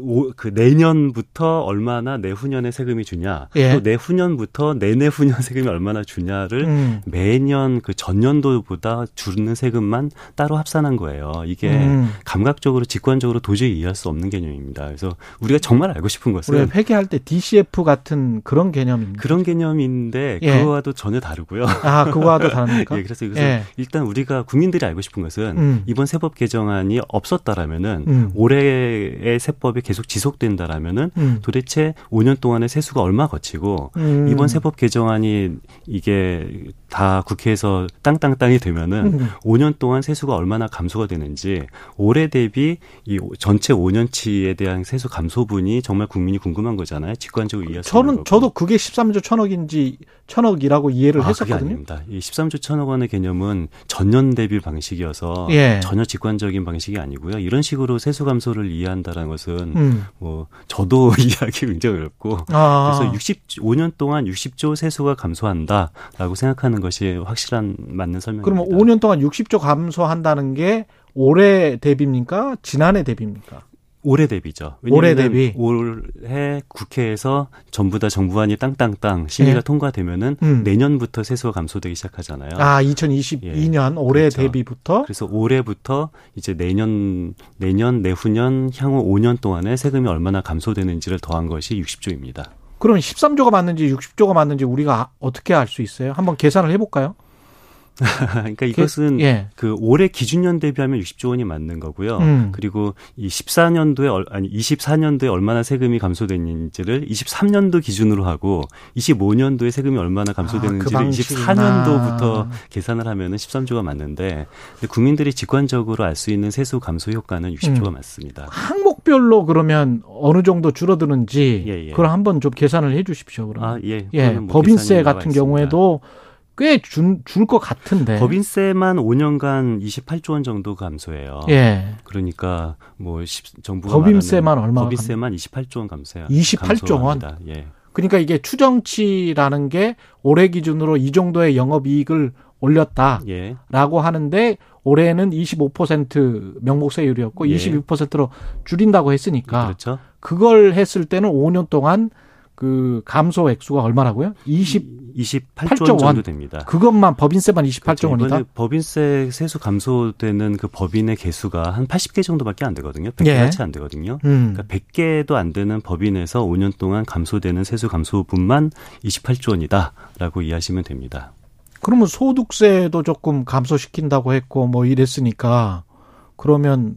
오, 그 내년부터 얼마나 내후년에 세금이 주냐, 예. 또 내후년부터 내내후년 세금이 얼마나 주냐를 음. 매년 그 전년도보다 주는 세금만 따로 합산한 거예요. 이게 음. 감각적으로 직관적으로 도저히 이해할 수 없는 개념입니다. 그래서 우리가 정말 알고 싶은 것은 우리가 회계할 때 DCF 같은 그런 개념입니다. 그런 개념인데 예. 그거와도 전혀 다르고요. 아, 그거와도 다릅니까? 예, 그래서 이것은 예. 일단 우리가 국민들이 알고 싶은 것은 음. 이번 세법 개정안이 없었다라면은 음. 올해의 세 법이 계속 지속된다라면은 음. 도대체 5년 동안의 세수가 얼마 거치고 음. 이번 세법 개정안이 이게 다 국회에서 땅땅땅이 되면은 음. 5년 동안 세수가 얼마나 감소가 되는지 올해 대비 이 전체 5년치에 대한 세수 감소분이 정말 국민이 궁금한 거잖아요. 직관적으로 이해할 수 저는 거고. 저도 그게 13조 천억인지 천억이라고 이해를 아, 그게 했었거든요. 아닙니다. 이 13조 천억 원의 개념은 전년 대비 방식이어서 예. 전혀 직관적인 방식이 아니고요. 이런 식으로 세수 감소를 이해한다는 것은 음. 뭐 저도 이해하기 굉장히 어렵고 아. 그래서 65년 동안 60조 세수가 감소한다라고 생각하는 것이 확실한 맞는 설명입니다. 그러면 5년 동안 60조 감소한다는 게 올해 대비입니까? 지난해 대비입니까? 올해 대비죠. 올해 대비. 올해 국회에서 전부 다 정부안이 땅땅땅 심의가 예. 통과되면은 음. 내년부터 세수가 감소되기 시작하잖아요. 아, 2022년 올해 그렇죠. 대비부터 그래서 올해부터 이제 내년 내년 내후년 향후 5년 동안에 세금이 얼마나 감소되는지를 더한 것이 60조입니다. 그러면 13조가 맞는지 60조가 맞는지 우리가 아- 어떻게 알 수 있어요? 한번 계산을 해볼까요? 그러니까 이것은 예. 그 올해 기준년 대비하면 60조 원이 맞는 거고요. 음. 그리고 이 14년도에 얼- 아니 24년도에 얼마나 세금이 감소됐는지를 23년도 기준으로 하고 25년도에 세금이 얼마나 아, 그 감소됐는지를 방식이구나. 24년도부터 계산을 하면은 13조가 맞는데 국민들이 직관적으로 알 수 있는 세수 감소 효과는 60조가 음. 맞습니다. 항목별로 그러면 어느 정도 줄어드는지 예, 예. 그걸 한번 좀 계산을 해 주십시오. 그럼. 아, 예. 예. 뭐 법인세 같은 있습니다. 경우에도 꽤줄것 같은데. 법인세만 5년간 28조 원 정도 감소해요. 예. 그러니까 뭐 십- 정부가 법인세만 얼마 법인세만 28조 원 감소해요. 28조 원? 예. 그러니까 이게 추정치라는 게 올해 기준으로 이 정도의 영업 이익을 올렸다라고 예. 하는데 올해는 25% 명목세율이었고 예. 22%로 줄인다고 했으니까 그렇죠. 그걸 했을 때는 5년 동안 그 감소 액수가 얼마라고요? 20 28조 원 정도 됩니다. 그것만 법인세만 28조 그렇죠. 원이다. 이번에 법인세 세수 감소되는 그 법인의 개수가 한 80개 정도밖에 안 되거든요. 100개 예. 채안 되거든요. 음. 그러니까 100개도 안 되는 법인에서 5년 동안 감소되는 세수 감소분만 28조 원이다라고 이해하시면 됩니다. 그러면 소득세도 조금 감소시킨다고 했고 뭐 이랬으니까 그러면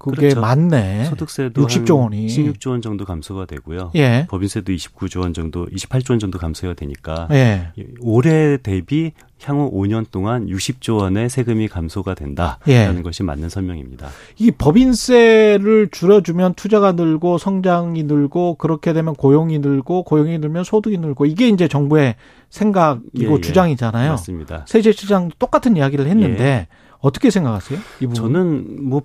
그게 그렇죠. 맞네. 소득세도 60조 한 원이. 16조 원 정도 감소가 되고요. 예. 법인세도 29조 원 정도, 28조 원 정도 감소가 되니까 예. 올해 대비 향후 5년 동안 60조 원의 세금이 감소가 된다라는 예. 것이 맞는 설명입니다. 이 법인세를 줄여주면 투자가 늘고 성장이 늘고 그렇게 되면 고용이 늘고 고용이 늘면 소득이 늘고 이게 이제 정부의 생각이고 예, 예. 주장이잖아요. 맞습니다. 세제 시장 똑같은 이야기를 했는데 어떻게 생각하세요? 이 부분. 저는 뭐,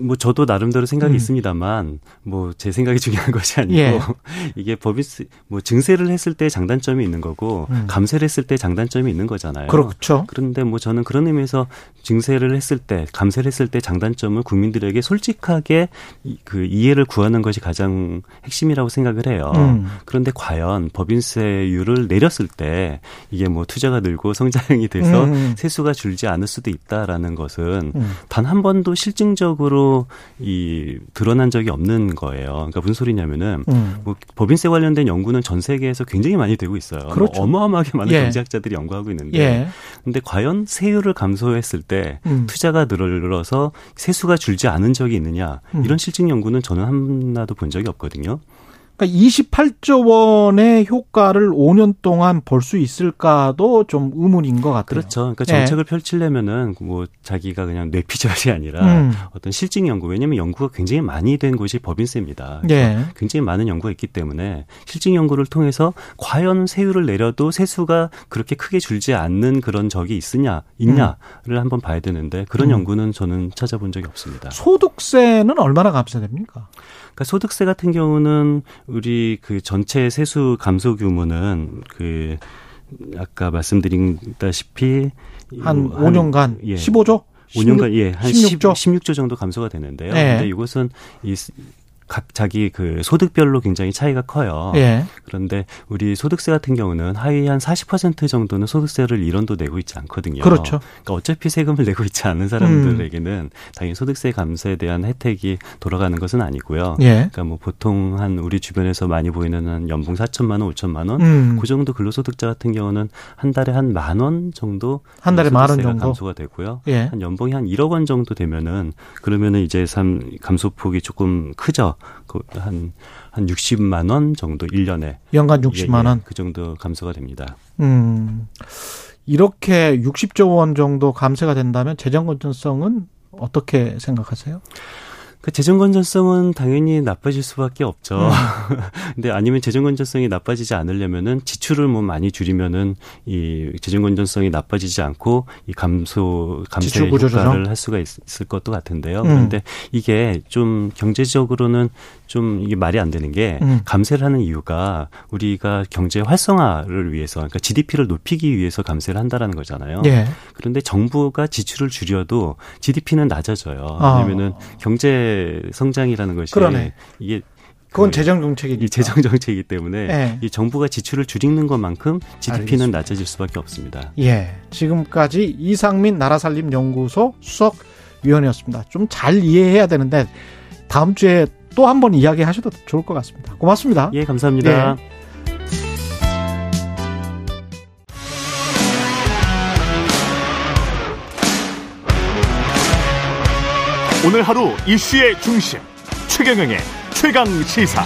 뭐 저도 나름대로 생각이 음. 있습니다만 뭐 제 생각이 중요한 것이 아니고 예. 이게 법인세 뭐 증세를 했을 때 장단점이 있는 거고 음. 감세를 했을 때 장단점이 있는 거잖아요. 그렇죠. 그런데 뭐 저는 그런 의미에서 증세를 했을 때 감세를 했을 때 장단점을 국민들에게 솔직하게 이- 그 이해를 구하는 것이 가장 핵심이라고 생각을 해요. 음. 그런데 과연 법인세율을 내렸을 때 이게 뭐 투자가 늘고 성장이 돼서 음. 세수가 줄지 않을 수도 있다라는 것은 음. 단한 번도 실증적으로 이 드러난 적이 없는 거예요. 그러니까 무슨 소리냐면은 음. 뭐 법인세 관련된 연구는 전 세계에서 굉장히 많이 되고 있어요. 그렇죠. 뭐 어마어마하게 많은 예. 경제학자들이 연구하고 있는데 예. 근데 과연 세율을 감소했을 때 음. 투자가 늘어서 세수가 줄지 않은 적이 있느냐 음. 이런 실증 연구는 저는 하나도 본 적이 없거든요. 그러니까 28조 원의 효과를 5년 동안 볼 수 있을까도 좀 의문인 것 같아요. 그렇죠. 그러니까 예. 정책을 펼치려면은 뭐 자기가 그냥 뇌피절이 아니라 음. 어떤 실증 연구 왜냐하면 연구가 굉장히 많이 된 곳이 법인세입니다. 예. 굉장히 많은 연구가 있기 때문에 실증 연구를 통해서 과연 세율을 내려도 세수가 그렇게 크게 줄지 않는 그런 적이 있으냐 있냐를 한번 봐야 되는데 그런 음. 연구는 저는 찾아본 적이 없습니다. 소득세는 얼마나 감소됩니까? 그러니까 소득세 같은 경우는 우리 그 전체 세수 감소 규모는 그 아까 말씀드린다시피 한 한 5년간 예. 15조? 5년간 예, 한 16조? 16조? 16조 정도 감소가 되는데요. 네. 근데 이것은 이 각 자기 그 소득별로 굉장히 차이가 커요. 예. 그런데 우리 소득세 같은 경우는 하위 한 40% 정도는 소득세를 1원도 내고 있지 않거든요. 그렇죠. 그러니까 어차피 세금을 내고 있지 않은 사람들에게는 당연히 소득세 감세에 대한 혜택이 돌아가는 것은 아니고요. 예. 그러니까 뭐 보통 한 우리 주변에서 많이 보이는 한 연봉 4천만 원, 5천만 원, 음. 그 정도 근로소득자 같은 경우는 한 달에 한 만 원 정도 한 달에 만원 소득세가 정도? 감소가 되고요. 예. 한 연봉이 한 1억 원 정도 되면은 그러면은 이제 참 감소폭이 조금 크죠. 그한 한 60만 원 정도 1년에 연간 60만 원. 그 정도 감소가 됩니다. 음. 이렇게 60조 원 정도 감세가 된다면 재정 건전성은 어떻게 생각하세요? 그 재정 건전성은 당연히 나빠질 수밖에 없죠. 음. 근데 아니면 재정 건전성이 나빠지지 않으려면은 지출을 뭐 많이 줄이면은 이 재정 건전성이 나빠지지 않고 이 감소 감세? 효과를 할 수가 있, 을 것도 같은데요. 음. 그런데 이게 좀 경제적으로는 좀 이게 말이 안 되는 게 음. 감세를 하는 이유가 우리가 경제 활성화를 위해서 그러니까 GDP를 높이기 위해서 감세를 한다라는 거잖아요. 예. 그런데 정부가 지출을 줄여도 GDP는 낮아져요. 아. 왜냐면은 경제 성장이라는 것이 그러네. 이게 그건 그 재정 정책이니까. 이 재정 정책이기 때문에 예. 이 정부가 지출을 줄이는 것만큼 GDP는 알겠습니다. 낮아질 수밖에 없습니다. 예. 지금까지 이상민 나라살림 연구소 수석 위원이었습니다. 좀 잘 이해해야 되는데 다음 주에 또 한 번 이야기하셔도 좋을 것 같습니다. 고맙습니다. 예, 감사합니다. 오늘 하루 이슈의 중심 최경영의 최강 시사.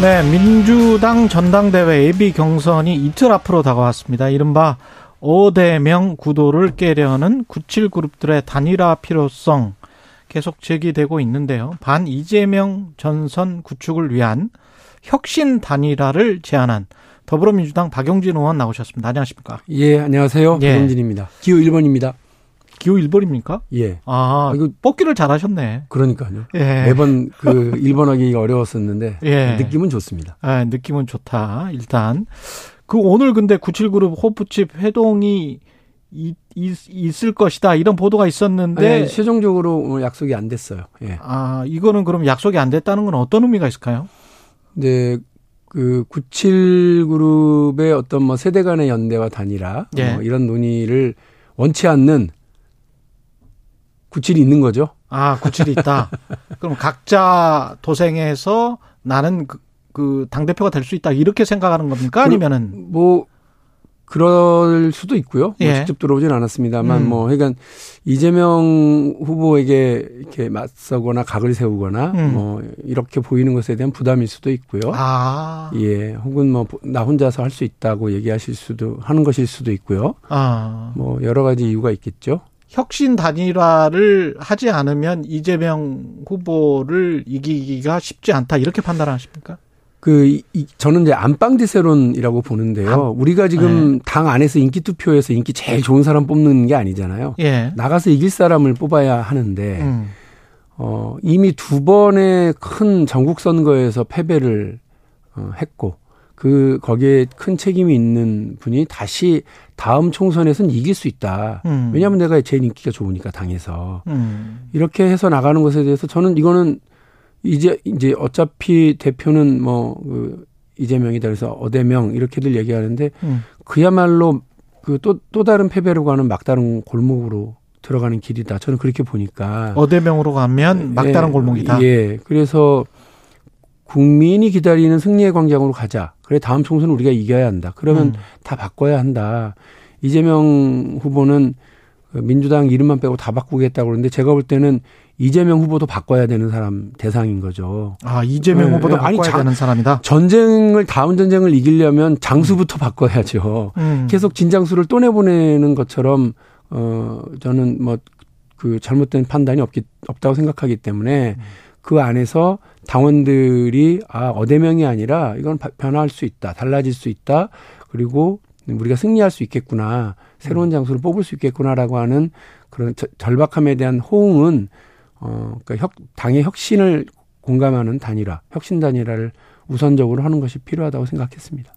네, 민주당 전당대회 예비 경선이 이틀 앞으로 다가왔습니다. 이른바 5대명 구도를 깨려는 97그룹들의 단일화 필요성 계속 제기되고 있는데요. 반 이재명 전선 구축을 위한 혁신 단일화를 제안한 더불어민주당 박용진 의원 나오셨습니다. 안녕하십니까? 예, 안녕하세요. 예. 박영진입니다. 기호 1번입니다. 기호 1번입니까? 예. 아, 아, 이거- 뽑기를 잘 하셨네. 그러니까요. 예. 매번 그 1번 하기가 어려웠었는데 예. 느낌은 좋습니다. 아, 느낌은 좋다. 일단 그 오늘 근데 97그룹 호프집 회동이 이- 있, 있을 것이다 이런 보도가 있었는데 네. 최종적으로 오늘 약속이 안 됐어요. 예. 아 이거는 그럼 약속이 안 됐다는 건 어떤 의미가 있을까요? 근데 그 97 그룹의 어떤 뭐 세대 간의 연대와 단일화 예. 뭐 이런 논의를 원치 않는 97이 있는 거죠. 아, 구칠이 있다. 그럼 각자 도생해서 나는 그, 그 당 대표가 될 수 있다. 이렇게 생각하는 겁니까? 아니면은, 뭐 그럴 수도 있고요. 뭐 예. 직접 들어오진 않았습니다만 음. 뭐 그러니까 이재명 후보에게 이렇게 맞서거나 각을 세우거나 음. 뭐 이렇게 보이는 것에 대한 부담일 수도 있고요. 아, 예, 혹은 뭐 나 혼자서 할 수 있다고 얘기하실 수도 하는 것일 수도 있고요. 아. 뭐 여러 가지 이유가 있겠죠. 혁신 단일화를 하지 않으면 이재명 후보를 이기기가 쉽지 않다. 이렇게 판단하십니까? 그 이- 이- 저는 이제 안방지세론이라고 보는데요. 안- 우리가 지금 네. 당 안에서 인기 투표에서 인기 제일 좋은 사람 뽑는 게 아니잖아요. 예. 나가서 이길 사람을 뽑아야 하는데 음. 어, 이미 두 번의 큰 전국 선거에서 패배를 어, 했고 그 거기에 큰 책임이 있는 분이 다시 다음 총선에서는 이길 수 있다. 음. 왜냐하면 내가 제일 인기가 좋으니까 당에서 음. 이렇게 해서 나가는 것에 대해서 저는 이거는 이제 이제 어차피 대표는 뭐그 이재명이다 그래서 어대명 이렇게들 얘기하는데 음. 그야말로 그또또 다른 패배로 가는 막다른 골목으로 들어가는 길이다. 저는 그렇게 보니까 어대명으로 가면 막다른 예, 골목이다. 예. 그래서 국민이 기다리는 승리의 광장으로 가자. 그래 다음 총선 우리가 이겨야 한다. 그러면 음. 다 바꿔야 한다. 이재명 후보는 그 민주당 이름만 빼고 다 바꾸겠다고 그러는데 제가 볼 때는 이재명 후보도 바꿔야 되는 사람 대상인 거죠. 아, 이재명 예, 후보도 예. 아니, 바꿔야 자- 되는 사람이다. 전쟁을 다음 전쟁을 이기려면 장수부터 바꿔야죠. 음. 계속 진장수를 또 내보내는 것처럼 어 저는 뭐 그 잘못된 판단이 없기 없다고 생각하기 때문에 그 안에서 당원들이 아 어대명이 아니라 이건 바- 변화할 수 있다 달라질 수 있다 그리고 우리가 승리할 수 있겠구나 새로운 장수를 뽑을 수 있겠구나라고 하는 그런 저- 절박함에 대한 호응은 어 그러니까 혁, 당의 혁신을 공감하는 단일화 혁신 단일화를 우선적으로 하는 것이 필요하다고 생각했습니다.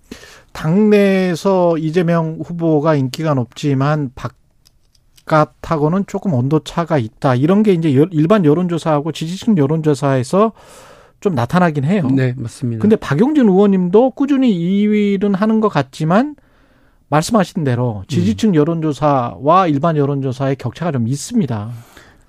당내에서 이재명 후보가 인기가 높지만 바깥하고는 조금 온도 차가 있다. 이런 게 이제 여- 일반 여론조사하고 지지층 여론조사에서 좀 나타나긴 해요. 네 맞습니다. 근데 박용진 의원님도 꾸준히 2위는 하는 것 같지만 말씀하신 대로 지지층 여론조사와 일반 여론조사의 격차가 좀 있습니다.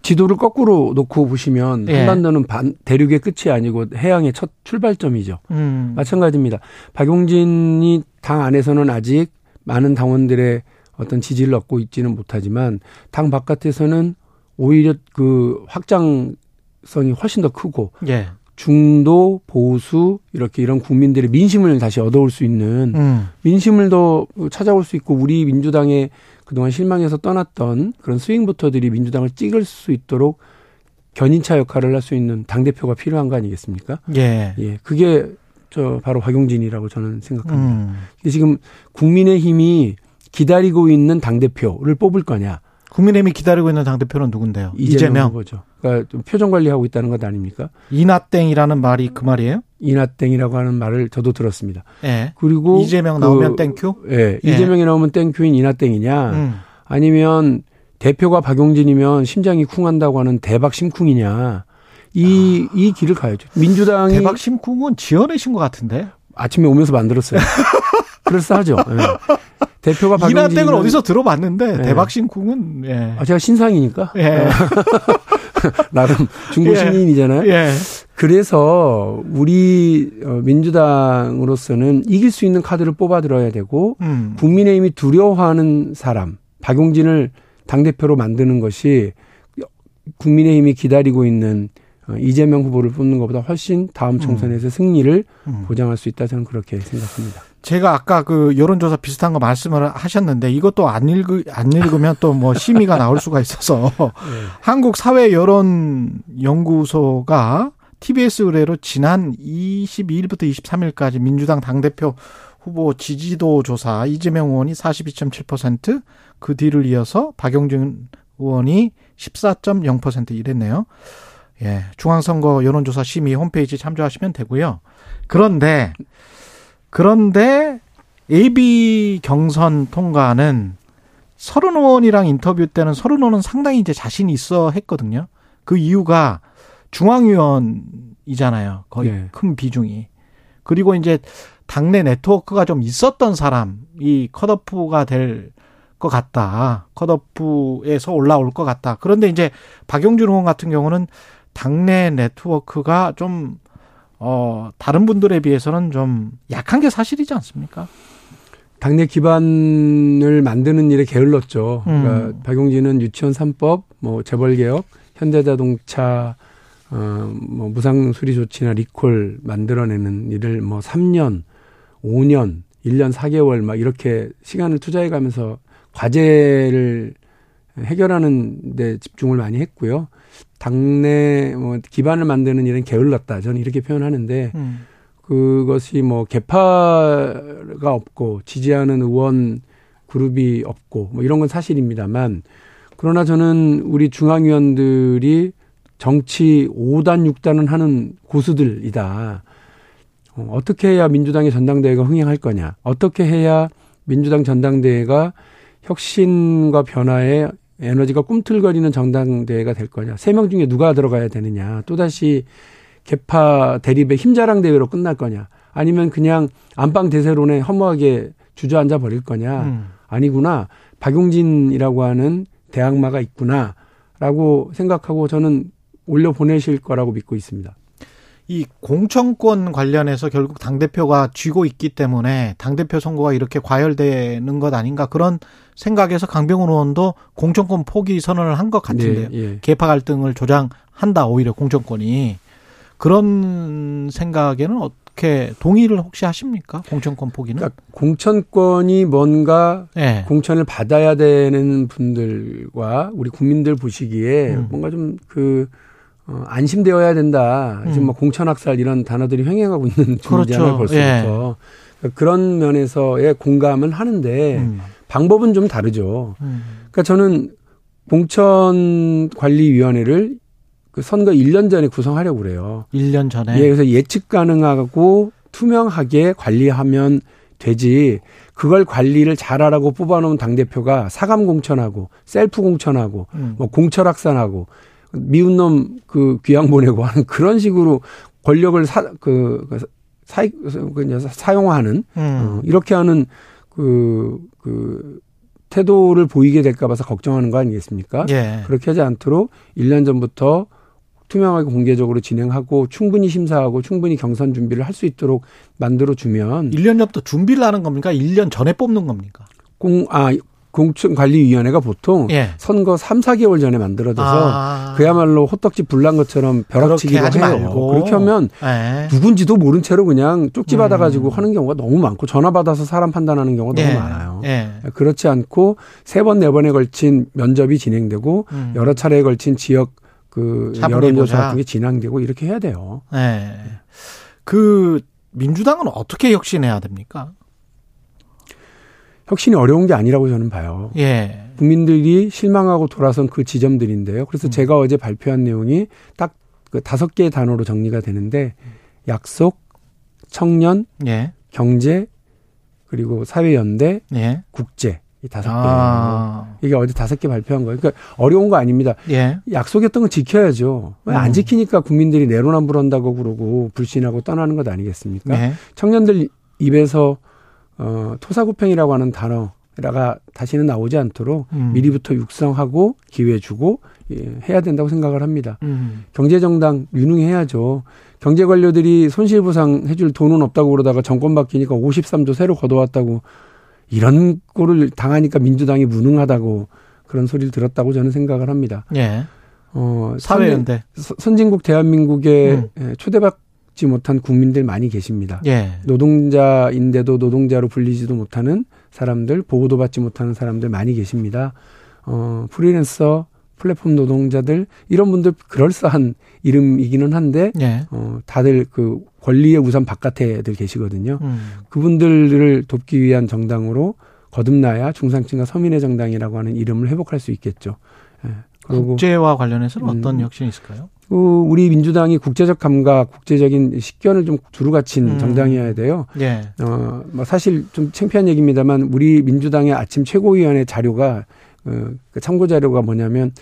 지도를 거꾸로 놓고 보시면 예. 한반도는 반, 대륙의 끝이 아니고 해양의 첫 출발점이죠. 음. 마찬가지입니다. 박용진이 당 안에서는 아직 많은 당원들의 어떤 지지를 얻고 있지는 못하지만 당 바깥에서는 오히려 그 확장성이 훨씬 더 크고 예. 중도 보수 이렇게 이런 국민들의 민심을 다시 얻어올 수 있는 음. 민심을 더 찾아올 수 있고 우리 민주당의 그동안 실망해서 떠났던 그런 스윙부터들이 민주당을 찍을 수 있도록 견인차 역할을 할 수 있는 당 대표가 필요한 거 아니겠습니까? 예. 예, 그게 저 바로 박용진이라고 저는 생각합니다. 음. 근데 지금 국민의힘이 기다리고 있는 당 대표를 뽑을 거냐? 국민의힘이 기다리고 있는 당 대표는 누군데요? 이재명, 이재명. 후보죠. 그러니까 좀 표정 관리하고 있다는 것 아닙니까? 이나땡이라는 말이 그 말이에요? 이나땡이라고 하는 말을 저도 들었습니다. 예. 그리고 이재명 그- 나오면 Thank you? 예, 예. 이재명이 나오면 thank you인 이나땡이냐? 음. 아니면 대표가 박용진이면 심장이 쿵한다고 하는 대박 심쿵이냐? 이, 이 길을 가야죠. 민주당이 대박 심쿵은 지어내신 것 같은데. 아침에 오면서 만들었어요. 그럴싸하죠. 예. 대표가 박용진 이나땡을 어디서 들어봤는데 예. 대박 심쿵은 예. 아, 제가 신상이니까 예. 나름 중고 예. 신인이잖아요. 예. 그래서 우리 어, 민주당으로서는 이길 수 있는 카드를 뽑아 들어야 되고 음. 국민의힘이 두려워하는 사람 박용진을 당 대표로 만드는 것이 국민의힘이 기다리고 있는 어, 이재명 후보를 뽑는 것보다 훨씬 다음 총선에서 승리를 음. 보장할 수 있다 저는 그렇게 생각합니다. 제가 아까 그 여론조사 비슷한 거 말씀을 하셨는데 이것도 안 읽으 안 읽으면 또 뭐 심의가 나올 수가 있어서 한국 사회 여론 연구소가 TBS 의뢰로 지난 22일부터 23일까지 민주당 당대표 후보 지지도 조사 이재명 의원이 42.7%그 뒤를 이어서 박용진 의원이 14.0% 이랬네요. 예. 중앙선거 여론조사 심의 홈페이지 참조하시면 되고요. 그런데 그런데 AB 경선 통과는 서른 의원이랑 인터뷰 때는 서른 의원은 상당히 이제 자신이 있어 했거든요. 그 이유가 중앙위원이잖아요. 거의 네. 큰 비중이. 그리고 이제 당내 네트워크가 좀 있었던 사람이 컷오프가 될 것 같다. 컷오프에서 올라올 것 같다. 그런데 이제 박용준 의원 같은 경우는 당내 네트워크가 좀 어, 다른 분들에 비해서는 좀 약한 게 사실이지 않습니까? 당내 기반을 만드는 일에 게을렀죠. 그러니까 음. 박용진은 유치원 3법, 뭐 재벌 개혁, 현대자동차 어, 뭐 무상 수리 조치나 리콜 만들어내는 일을 뭐 3년, 5년, 1년 4개월 막 이렇게 시간을 투자해 가면서 과제를 해결하는 데 집중을 많이 했고요. 당내 뭐 기반을 만드는 일은 게을렀다. 저는 이렇게 표현하는데 음. 그것이 뭐 개파가 없고 지지하는 의원 그룹이 없고 뭐 이런 건 사실입니다만 그러나 저는 우리 중앙위원들이 정치 5단 6단은 하는 고수들이다. 어, 어떻게 해야 민주당의 전당대회가 흥행할 거냐? 어떻게 해야 민주당 전당대회가 혁신과 변화에 에너지가 꿈틀거리는 전당대회가 될 거냐? 세 명 중에 누가 들어가야 되느냐? 또다시 개파 대립의 힘자랑 대회로 끝날 거냐? 아니면 그냥 안방 대세론에 허무하게 주저앉아 버릴 거냐? 음. 아니구나. 박용진이라고 하는 대항마가 있구나 라고 생각하고 저는 올려 보내실 거라고 믿고 있습니다. 이 공천권 관련해서 결국 당대표가 쥐고 있기 때문에 당대표 선거가 이렇게 과열되는 것 아닌가 그런 생각에서 강병훈 의원도 공천권 포기 선언을 한 것 같은데요. 예, 예. 개파 갈등을 조장한다 오히려 공천권이 그런 생각에는 어떻게 동의를 혹시 하십니까? 공천권 포기는? 그러니까 공천권이 뭔가 예. 공천을 받아야 되는 분들과 우리 국민들 보시기에 음. 뭔가 좀그 어, 안심되어야 된다. 지금 음. 뭐 공천학살 이런 단어들이 횡행하고 있는 그렇죠. 중이잖아요, 벌써부터. 그러니까 그런 면에서의 공감은 하는데 음. 방법은 좀 다르죠. 음. 그러니까 저는 공천관리위원회를 그 선거 1년 전에 구성하려고 그래요. 1년 전에 예, 그래서 예측 가능하고 투명하게 관리하면 되지. 그걸 관리를 잘하라고 뽑아놓은 당대표가 사감 공천하고 셀프 공천하고 음. 뭐 공천확산하고 미운 놈 그 귀양 보내고 하는 그런 식으로 권력을 사, 그, 그 사, 그 사용하는 음. 어, 이렇게 하는 그, 그 태도를 보이게 될까 봐서 걱정하는 거 아니겠습니까? 예. 그렇게 하지 않도록 1년 전부터 투명하게 공개적으로 진행하고 충분히 심사하고 충분히 경선 준비를 할 수 있도록 만들어 주면 1년 전부터 준비를 하는 겁니까? 1년 전에 뽑는 겁니까? 공, 아, 공천관리위원회가 보통 예. 선거 3, 4개월 전에 만들어져서 아. 그야말로 호떡집 불난 것처럼 벼락치기로 해요. 말고. 그렇게 하면 예. 누군지도 모른 채로 그냥 쪽지 음. 받아가지고 하는 경우가 너무 많고 전화 받아서 사람 판단하는 경우가 예. 너무 많아요. 예. 그렇지 않고 세 번, 네 번에 걸친 면접이 진행되고 음. 여러 차례에 걸친 지역 그 여론조사. 같은 게 진행되고 이렇게 해야 돼요. 예. 그 민주당은 어떻게 혁신해야 됩니까? 혁신이 어려운 게 아니라고 저는 봐요. 예. 국민들이 실망하고 돌아선 그 지점들인데요. 그래서 음. 제가 어제 발표한 내용이 딱 그 다섯 개의 단어로 정리가 되는데 약속, 청년, 예. 경제, 그리고 사회연대, 예. 국제 이 다섯 개. 아. 이게 어제 다섯 개 발표한 거예요. 그러니까 어려운 거 아닙니다. 예. 약속했던 건 지켜야죠. 왜안 음. 지키니까 국민들이 내로남불한다고 그러고 불신하고 떠나는 것 아니겠습니까? 네. 청년들 입에서 어, 토사구팽이라고 하는 단어가 다시는 나오지 않도록 음. 미리부터 육성하고 기회 주고 예, 해야 된다고 생각을 합니다. 음. 경제정당 유능해야죠. 경제 관료들이 손실보상 해줄 돈은 없다고 그러다가 정권 바뀌니까 53조 새로 걷어왔다고 이런 꼴을 당하니까 민주당이 무능하다고 그런 소리를 들었다고 저는 생각을 합니다. 예. 어, 사회연대. 선- 선진국 대한민국에 음. 예, 초대 받지 못한 국민들 많이 계십니다. 예. 노동자인데도 노동자로 불리지도 못하는 사람들, 보호도 받지 못하는 사람들 많이 계십니다. 어, 프리랜서, 플랫폼 노동자들, 이런 분들 그럴싸한 이름이기는 한데, 예. 어, 다들 그 권리의 우산 바깥에들 계시거든요. 음. 그분들을 돕기 위한 정당으로 거듭나야 중상층과 서민의 정당이라고 하는 이름을 회복할 수 있겠죠. 예. 그리고 국제와 관련해서는 어떤 음. 혁신이 있을까요? 그 우리 민주당이 국제적 감각, 국제적인 식견을 좀 두루 갖춘 음. 정당이어야 돼요. 예. 어, 뭐 사실 좀 창피한 얘기입니다만 우리 민주당의 아침 최고위원회 자료가 어, 그 참고 자료가 뭐냐면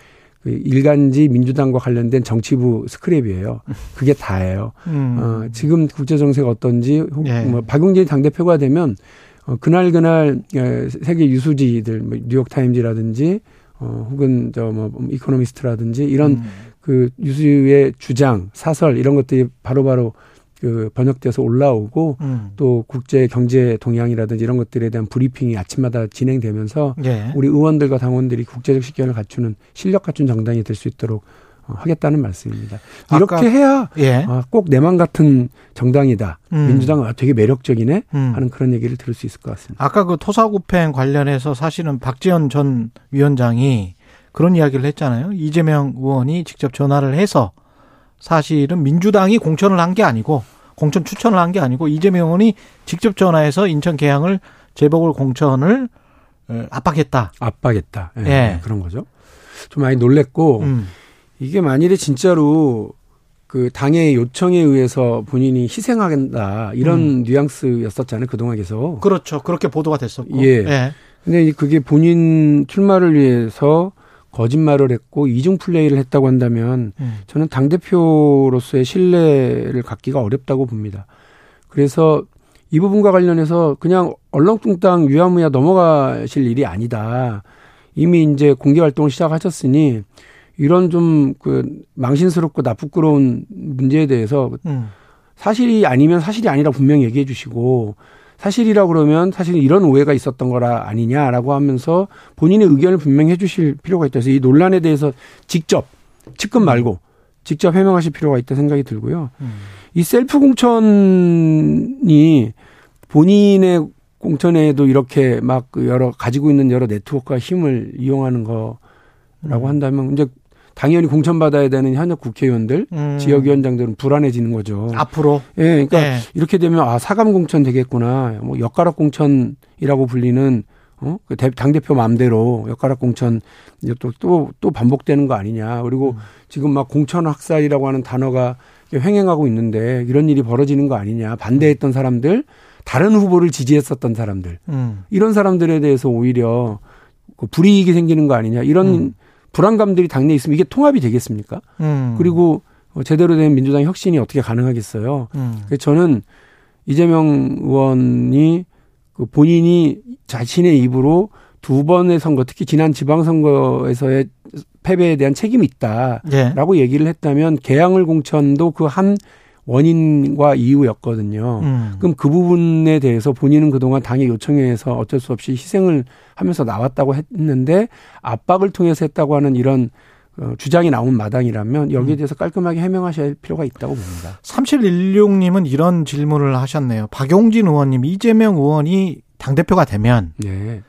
그 일간지 민주당과 관련된 정치부 스크랩이에요. 그게 다예요. 음. 어, 지금 국제 정세가 어떤지 혹- 예. 뭐 박용진 당 대표가 되면 어, 그날 그날 에, 세계 유수지들 뭐 뉴욕 타임즈라든지 어, 혹은 저 뭐 이코노미스트라든지 이런 음. 그 유수의 주장, 사설 이런 것들이 바로바로 그 번역돼서 올라오고 음. 또 국제 경제 동향이라든지 이런 것들에 대한 브리핑이 아침마다 진행되면서 예. 우리 의원들과 당원들이 국제적 식견을 갖추는 실력 갖춘 정당이 될 수 있도록 어, 하겠다는 말씀입니다. 이렇게 아까- 해야 예. 아, 꼭내 맘 같은 정당이다. 음. 민주당은 아, 되게 매력적이네 음. 하는 그런 얘기를 들을 수 있을 것 같습니다. 아까 그 토사구팽 관련해서 사실은 박지원 전 위원장이 그런 이야기를 했잖아요. 이재명 의원이 직접 전화를 해서 사실은 민주당이 공천을 한 게 아니고 공천 추천을 한 게 아니고 이재명 의원이 직접 전화해서 인천 계양을 재보궐 공천을 어, 압박했다. 압박했다. 예, 예. 그런 거죠. 좀 많이 놀랬고 음. 이게 만일에 진짜로 그 당의 요청에 의해서 본인이 희생하겠다 이런 음. 뉘앙스였었잖아요 그동안 계속. 그렇죠. 그렇게 보도가 됐었고. 예. 근데 그게 본인 출마를 위해서 거짓말을 했고 이중 플레이를 했다고 한다면 음. 저는 당 대표로서의 신뢰를 갖기가 어렵다고 봅니다. 그래서 이 부분과 관련해서 그냥 얼렁뚱땅 유야무야 넘어가실 일이 아니다. 이미 이제 공개 활동을 시작하셨으니 이런 좀 그 망신스럽고 나쁘끄러운 문제에 대해서 음. 사실이 아니면 사실이 아니라 분명히 얘기해 주시고 사실이라 그러면 사실 이런 오해가 있었던 거라 아니냐라고 하면서 본인의 의견을 분명히 해 주실 필요가 있다. 그래서 이 논란에 대해서 직접 측근 말고 직접 해명하실 필요가 있다 생각이 들고요. 음. 이 셀프 공천이 본인의 공천에도 이렇게 막그 여러 가지고 있는 여러 네트워크와 힘을 이용하는 거라고 음. 한다면 이제 당연히 공천받아야 되는 현역 국회의원들, 음. 지역위원장들은 불안해지는 거죠. 앞으로 예, 그러니까 예. 이렇게 되면 아 사감 공천 되겠구나. 뭐 엿가락 공천이라고 불리는 어 당 대표 마음대로 엿가락 공천 또또 또 반복되는 거 아니냐. 그리고 음. 지금 막 공천 학살이라고 하는 단어가 횡행하고 있는데 이런 일이 벌어지는 거 아니냐. 반대했던 사람들, 다른 후보를 지지했었던 사람들 음. 이런 사람들에 대해서 오히려 그 불이익이 생기는 거 아니냐. 이런 음. 불안감들이 당내에 있으면 이게 통합이 되겠습니까? 음. 그리고 어, 제대로 된 민주당 혁신이 어떻게 가능하겠어요? 음. 그래서 저는 이재명 의원이 그 본인이 자신의 입으로 두 번의 선거, 특히 지난 지방선거에서의 패배에 대한 책임이 있다라고 예. 얘기를 했다면 개항을 공천도 그 한 원인과 이유였거든요. 음. 그럼 그 부분에 대해서 본인은 그동안 당의 요청에 의해서 어쩔 수 없이 희생을 하면서 나왔다고 했는데 압박을 통해서 했다고 하는 이런 어, 주장이 나온 마당이라면 여기에 대해서 깔끔하게 해명하셔야 할 필요가 있다고 봅니다. 3716님은 이런 질문을 하셨네요. 박용진 의원님, 이재명 의원이 당대표가 되면 네.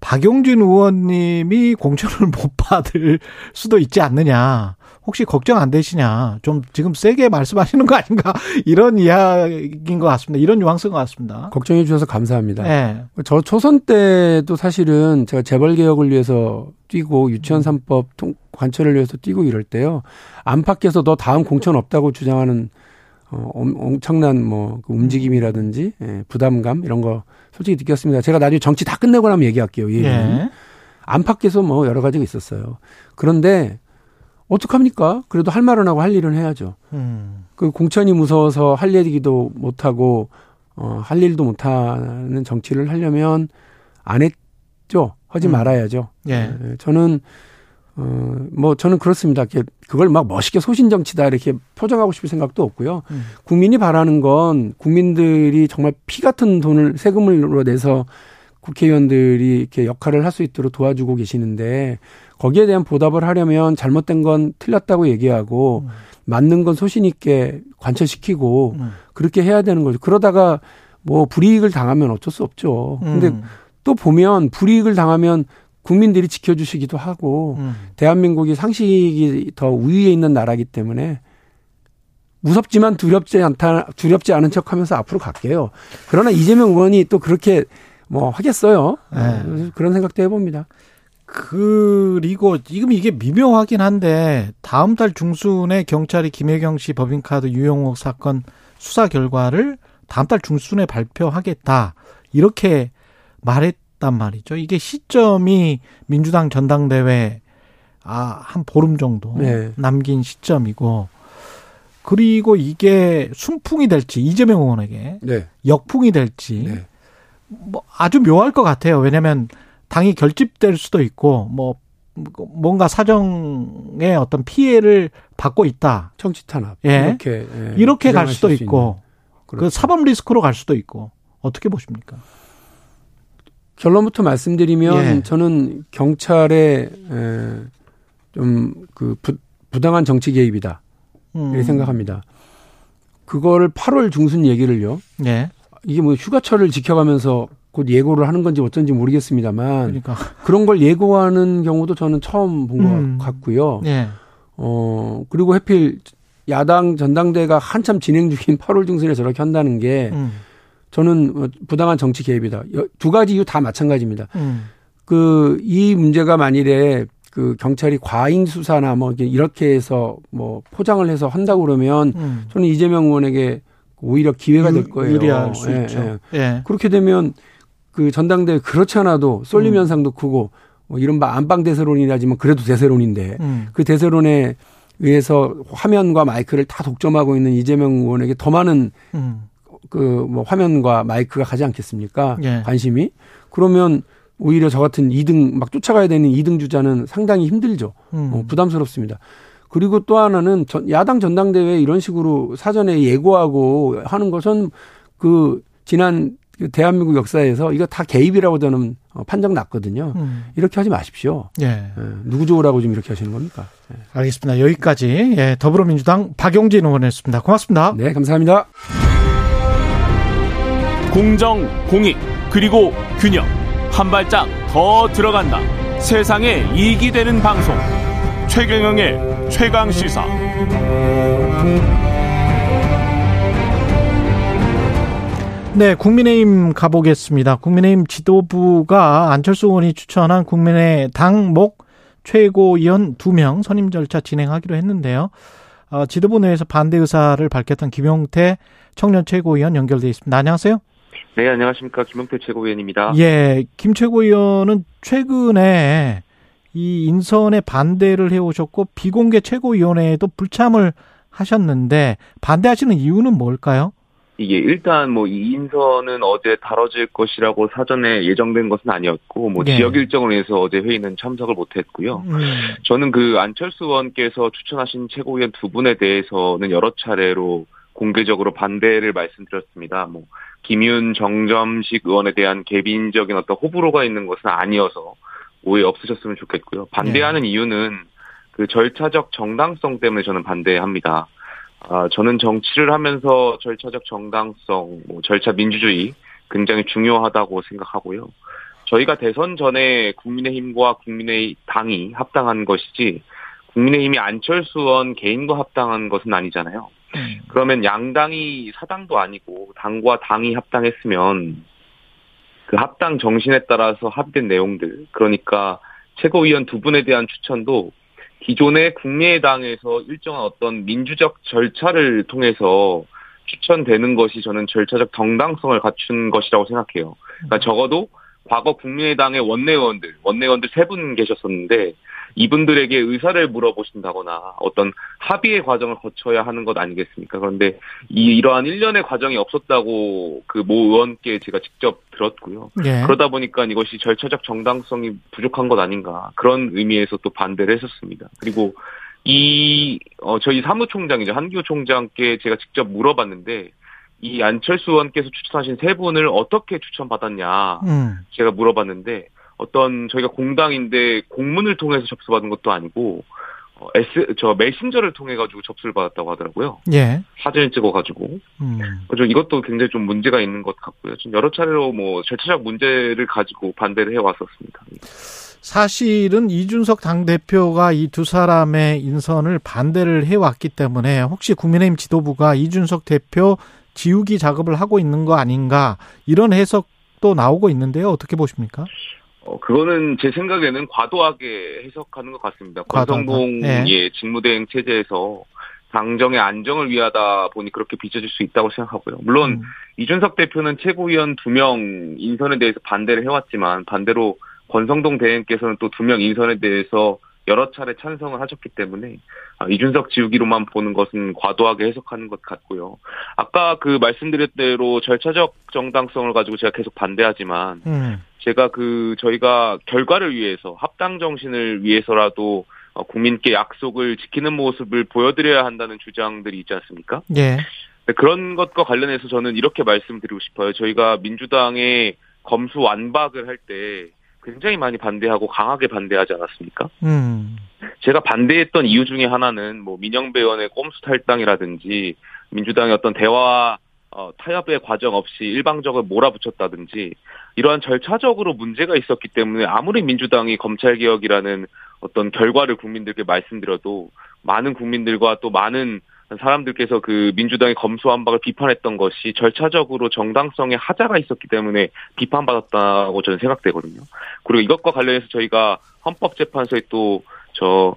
박용진 의원님이 공천을 못 받을 수도 있지 않느냐. 혹시 걱정 안 되시냐. 좀 지금 세게 말씀하시는 거 아닌가. 이런 이야기인 것 같습니다. 이런 것 같습니다. 걱정해 주셔서 감사합니다. 네. 저 초선 때도 사실은 제가 재벌 개혁을 위해서 뛰고 유치원 3법 통, 관철을 위해서 뛰고 이럴 때요. 안팎에서 너 다음 공천 없다고 주장하는 어, 엄- 엄청난 뭐 그 움직임이라든지 예, 부담감 이런 거 솔직히 느꼈습니다. 제가 나중에 정치 다 끝내고 나면 얘기할게요. 예. 안팎에서 뭐 여러 가지가 있었어요. 그런데 어떡합니까? 그래도 할 말은 하고 할 일은 해야죠. 음. 그 공천이 무서워서 할 얘기도 못하고 어, 할 일도 못하는 정치를 하려면 안 했죠. 하지 음. 말아야죠. 예. 예, 저는 어, 뭐 저는 그렇습니다. 그걸 막 멋있게 소신 정치다 이렇게 포장하고 싶을 생각도 없고요. 음. 국민이 바라는 건 국민들이 정말 피 같은 돈을 세금으로 내서 국회의원들이 이렇게 역할을 할 수 있도록 도와주고 계시는데 거기에 대한 보답을 하려면 잘못된 건 틀렸다고 얘기하고 음. 맞는 건 소신 있게 관철시키고 음. 그렇게 해야 되는 거죠. 그러다가 뭐 불이익을 당하면 어쩔 수 없죠. 근데 음. 또 보면 불이익을 당하면 국민들이 지켜주시기도 하고 음. 대한민국이 상식이 더 우위에 있는 나라기 때문에 무섭지만 두렵지 않다 두렵지 않은 척하면서 앞으로 갈게요. 그러나 이재명 의원이 또 그렇게 뭐 하겠어요. 네. 그런 생각도 해봅니다. 그리고 지금 이게 미묘하긴 한데 다음 달 중순에 경찰이 김혜경 씨 법인카드 유용옥 사건 수사 결과를 다음 달 중순에 발표하겠다 이렇게 말했단 말이죠. 이게 시점이 민주당 전당대회 아, 한 보름 정도 네. 남긴 시점이고 그리고 이게 순풍이 될지 이재명 의원에게 네. 역풍이 될지 네. 뭐 아주 묘할 것 같아요. 왜냐하면 당이 결집될 수도 있고 뭐 뭔가 사정에 어떤 피해를 받고 있다. 정치 탄압. 예. 이렇게 예, 이렇게 갈 수도 수 있고. 그 그렇죠. 사법 리스크로 갈 수도 있고 어떻게 보십니까? 결론부터 말씀드리면 예. 저는 경찰의 좀그 부당한 정치 개입이다 음. 이렇게 생각합니다. 그거를 8월 중순 얘기를요. 예. 이게 뭐 휴가철을 지켜가면서 곧 예고를 하는 건지 어쩐지 모르겠습니다만 그러니까 그런 걸 예고하는 경우도 저는 처음 본것 음. 같고요. 예. 어 그리고 해필 야당 전당대가 한참 진행 중인 8월 중순에 저렇게 한다는 게 음. 저는 어, 부당한 정치 개입이다. 여- 두 가지 이유 다 마찬가지입니다. 음. 그이 문제가 만일에 그 경찰이 과잉 수사나 뭐 이렇게 해서 뭐 포장을 해서 한다고 그러면 음. 저는 이재명 의원에게 오히려 기회가 될 거예요. 유리할 수 예, 있죠. 예. 예. 그렇게 되면 그 전당대회 그렇지 않아도 쏠림 음. 현상도 크고 뭐 이른바 안방 대세론이라지만 그래도 대세론인데 음. 그 대세론에 의해서 화면과 마이크를 다 독점하고 있는 이재명 의원에게 더 많은 음. 그뭐 화면과 마이크가 가지 않겠습니까? 예. 관심이 그러면 오히려 저 같은 2등 막 쫓아가야 되는 2등 주자는 상당히 힘들죠. 음. 어, 부담스럽습니다. 그리고 또 하나는 전- 야당 전당대회 이런 식으로 사전에 예고하고 하는 것은 그 지난 그 대한민국 역사에서 이거 다 개입이라고 저는 어, 판정 났거든요. 음. 이렇게 하지 마십시오. 예. 예, 누구 좋으라고 지금 이렇게 하시는 겁니까? 예. 알겠습니다. 여기까지 예, 더불어민주당 박용진 의원이었습니다. 고맙습니다. 네, 감사합니다. 공정, 공익, 그리고 균형. 한 발짝 더 들어간다. 세상에 이익이 되는 방송. 최경영의 최강 시사. 네, 국민의힘 가보겠습니다. 국민의힘 지도부가 안철수 의원이 추천한 국민의 당 목 최고위원 두 명 선임 절차 진행하기로 했는데요. 어, 지도부 내에서 반대 의사를 밝혔던 김용태 청년 최고위원 연결돼 있습니다. 안녕하세요. 네, 안녕하십니까. 김용태 최고위원입니다. 예, 김 최고위원은 최근에 이 인선에 반대를 해오셨고 비공개 최고위원회에도 불참을 하셨는데 반대하시는 이유는 뭘까요? 이게 일단 뭐 이 인선은 어제 다뤄질 것이라고 사전에 예정된 것은 아니었고 뭐 네. 지역 일정으로 해서 어제 회의는 참석을 못했고요. 음, 저는 그 안철수 의원께서 추천하신 최고위원 두 분에 대해서는 여러 차례로 공개적으로 반대를 말씀드렸습니다. 뭐 김윤 정점식 의원에 대한 개빈적인 어떤 호불호가 있는 것은 아니어서 오해 없으셨으면 좋겠고요. 반대하는 이유는 그 절차적 정당성 때문에 저는 반대합니다. 아, 저는 정치를 하면서 절차적 정당성, 뭐 절차 민주주의 굉장히 중요하다고 생각하고요. 저희가 대선 전에 국민의힘과 국민의 당이 합당한 것이지 국민의힘이 안철수 의원 개인과 합당한 것은 아니잖아요. 음. 그러면 양당이 사당도 아니고 당과 당이 합당했으면 그 합당 정신에 따라서 합의된 내용들 그러니까 최고위원 두 분에 대한 추천도 기존의 국민의당에서 일정한 어떤 민주적 절차를 통해서 추천되는 것이 저는 절차적 정당성을 갖춘 것이라고 생각해요. 그러니까 적어도 과거 국민의당의 원내의원들, 원내의원들 세 분 계셨었는데 이분들에게 의사를 물어보신다거나 어떤 합의의 과정을 거쳐야 하는 것 아니겠습니까? 그런데 이 이러한 일련의 과정이 없었다고 그 모 의원께 제가 직접 들었고요. 예. 그러다 보니까 이것이 절차적 정당성이 부족한 것 아닌가 그런 의미에서 또 반대를 했었습니다. 그리고 이 어, 저희 사무총장이죠 한기호 총장께 제가 직접 물어봤는데 이 안철수 의원께서 추천하신 세 분을 어떻게 추천받았냐 음. 제가 물어봤는데 어떤 저희가 공당인데 공문을 통해서 접수받은 것도 아니고 어, S 저 메신저를 통해 가지고 접수를 받았다고 하더라고요. 예. 사진을 찍어 가지고 음. 그래서 이것도 굉장히 좀 문제가 있는 것 같고요. 좀 여러 차례로 뭐 절차적 문제를 가지고 반대를 해 왔었습니다. 사실은 이준석 당 대표가 이 두 사람의 인선을 반대를 해 왔기 때문에 혹시 국민의힘 지도부가 이준석 대표 지우기 작업을 하고 있는 거 아닌가 이런 해석도 나오고 있는데요. 어떻게 보십니까? 어, 그거는 제 생각에는 과도하게 해석하는 것 같습니다. 권성동의 예. 직무대행 체제에서 당정의 안정을 위하다 보니 그렇게 빚어질 수 있다고 생각하고요. 물론 음. 이준석 대표는 최고위원 두 명 인선에 대해서 반대를 해왔지만 반대로 권성동 대행께서는 또 두 명 인선에 대해서 여러 차례 찬성을 하셨기 때문에 아, 이준석 지우기로만 보는 것은 과도하게 해석하는 것 같고요. 아까 그 말씀드렸 대로 절차적 정당성을 가지고 제가 계속 반대하지만 음. 제가 그 저희가 결과를 위해서 합당 정신을 위해서라도 어, 국민께 약속을 지키는 모습을 보여드려야 한다는 주장들이 있지 않습니까? 예. 네, 그런 것과 관련해서 저는 이렇게 말씀드리고 싶어요. 저희가 민주당의 검수 완박을 할 때 굉장히 많이 반대하고 강하게 반대하지 않았습니까? 음. 제가 반대했던 이유 중에 하나는 뭐 민영배 의원의 꼼수 탈당이라든지 민주당의 어떤 대화 어, 타협의 과정 없이 일방적으로 몰아붙였다든지 이러한 절차적으로 문제가 있었기 때문에 아무리 민주당이 검찰 개혁이라는 어떤 결과를 국민들께 말씀드려도 많은 국민들과 또 많은 사람들께서 그 민주당의 검수완박을 비판했던 것이 절차적으로 정당성에 하자가 있었기 때문에 비판받았다고 저는 생각되거든요. 그리고 이것과 관련해서 저희가 헌법재판소에 또 저,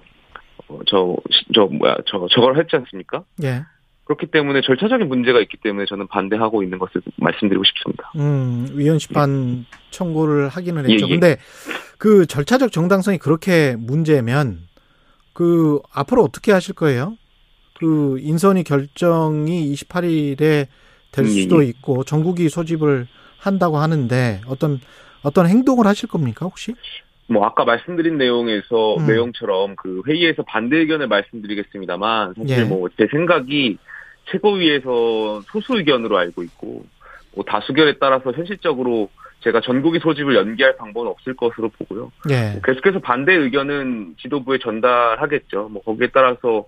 어, 저, 저, 뭐야, 저, 저걸 했지 않습니까? 예. 그렇기 때문에 절차적인 문제가 있기 때문에 저는 반대하고 있는 것을 말씀드리고 싶습니다. 음, 위헌 심판 청구를 하기는 했죠. 예, 예. 근데 그 절차적 정당성이 그렇게 문제면 그 앞으로 어떻게 하실 거예요? 그 인선이 결정이 28일에 될 예, 수도 예. 있고 전국이 소집을 한다고 하는데 어떤 어떤 행동을 하실 겁니까 혹시? 뭐 아까 말씀드린 내용에서 음. 내용처럼 그 회의에서 반대 의견을 말씀드리겠습니다만 사실 예. 뭐제 생각이 최고위에서 소수 의견으로 알고 있고 뭐 다수결에 따라서 현실적으로 제가 전국이 소집을 연기할 방법은 없을 것으로 보고요. 예. 계속해서 반대 의견은 지도부에 전달하겠죠. 뭐 거기에 따라서 어,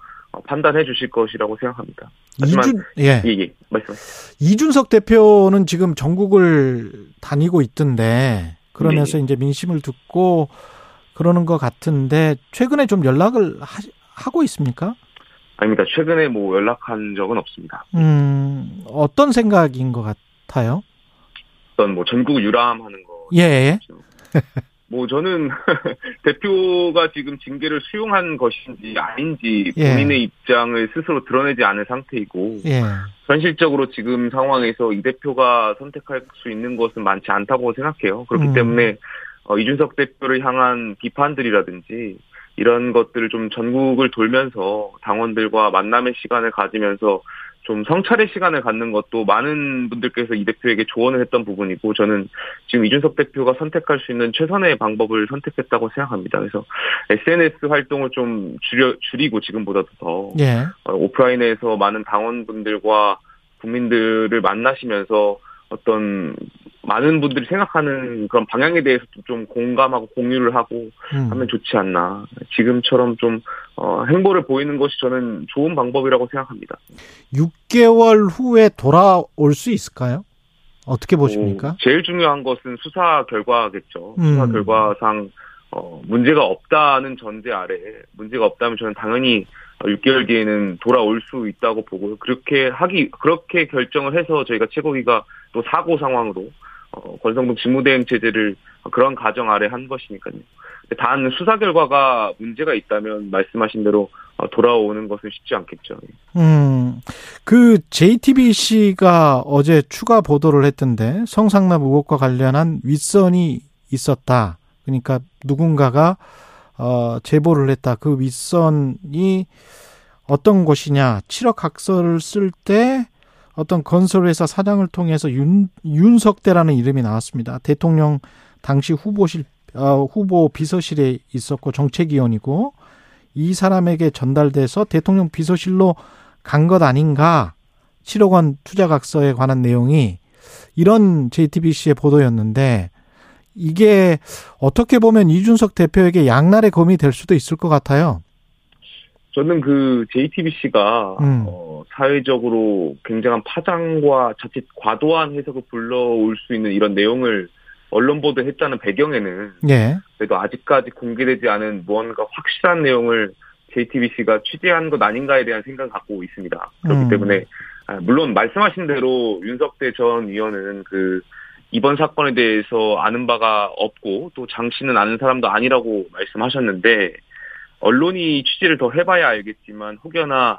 판단해 주실 것이라고 생각합니다. 하지만 이준 예. 예, 예. 말씀하세요. 이준석 대표는 지금 전국을 다니고 있던데 그러면서 네. 이제 민심을 듣고 그러는 것 같은데 최근에 좀 연락을 하, 고 있습니까? 아닙니다. 최근에 뭐 연락한 적은 없습니다. 음, 어떤 생각인 것 같아요? 어떤 뭐 전국 유람하는 거 예. 뭐 저는 대표가 지금 징계를 수용한 것인지 아닌지 예. 본인의 입장을 스스로 드러내지 않은 상태이고 예. 현실적으로 지금 상황에서 이 대표가 선택할 수 있는 것은 많지 않다고 생각해요. 그렇기 음. 때문에 어, 이준석 대표를 향한 비판들이라든지 이런 것들을 좀 전국을 돌면서 당원들과 만남의 시간을 가지면서 좀 성찰의 시간을 갖는 것도 많은 분들께서 이 대표에게 조언을 했던 부분이고 저는 지금 이준석 대표가 선택할 수 있는 최선의 방법을 선택했다고 생각합니다. 그래서 SNS 활동을 좀 줄여, 줄이고 지금보다도 더 예. 어, 오프라인에서 많은 당원분들과 국민들을 만나시면서 어떤 많은 분들이 생각하는 그런 방향에 대해서 좀 공감하고 공유를 하고 음. 하면 좋지 않나. 지금처럼 좀 어, 행보를 보이는 것이 저는 좋은 방법이라고 생각합니다. 6개월 후에 돌아올 수 있을까요? 어떻게 보십니까? 어, 제일 중요한 것은 수사 결과겠죠. 음. 수사 결과상 어, 문제가 없다는 전제 아래 문제가 없다면 저는 당연히 6개월 뒤에는 돌아올 수 있다고 보고요. 그렇게 하기 그렇게 결정을 해서 저희가 최고위가 또 사고 상황으로 어, 권성동 직무대행 체제를 그런 가정 아래 한 것이니까요. 단 수사 결과가 문제가 있다면 말씀하신 대로 어, 돌아오는 것은 쉽지 않겠죠. 음, 그 JTBC가 어제 추가 보도를 했던데 성상납 의혹과 관련한 윗선이 있었다. 그러니까 누군가가 어, 제보를 했다. 그 윗선이 어떤 곳이냐? 7억 각서를 쓸때 어떤 건설회사 사장을 통해서 윤, 윤석대라는 이름이 나왔습니다. 대통령 당시 후보실, 어, 후보 비서실에 있었고 정책위원이고 이 사람에게 전달돼서 대통령 비서실로 간 것 아닌가? 7억 원 투자 각서에 관한 내용이 이런 JTBC의 보도였는데 이게 어떻게 보면 이준석 대표에게 양날의 검이 될 수도 있을 것 같아요. 저는 그 JTBC가 음. 어, 사회적으로 굉장한 파장과 자칫 과도한 해석을 불러올 수 있는 이런 내용을 언론 보도했다는 배경에는 예. 그래도 아직까지 공개되지 않은 무언가 확실한 내용을 JTBC가 취재한 것 아닌가에 대한 생각을 갖고 있습니다. 그렇기 음. 때문에 아, 물론 말씀하신 대로 윤석대 전 의원은 그 이번 사건에 대해서 아는 바가 없고 또 장 씨는 아는 사람도 아니라고 말씀하셨는데 언론이 취재를 더 해봐야 알겠지만 혹여나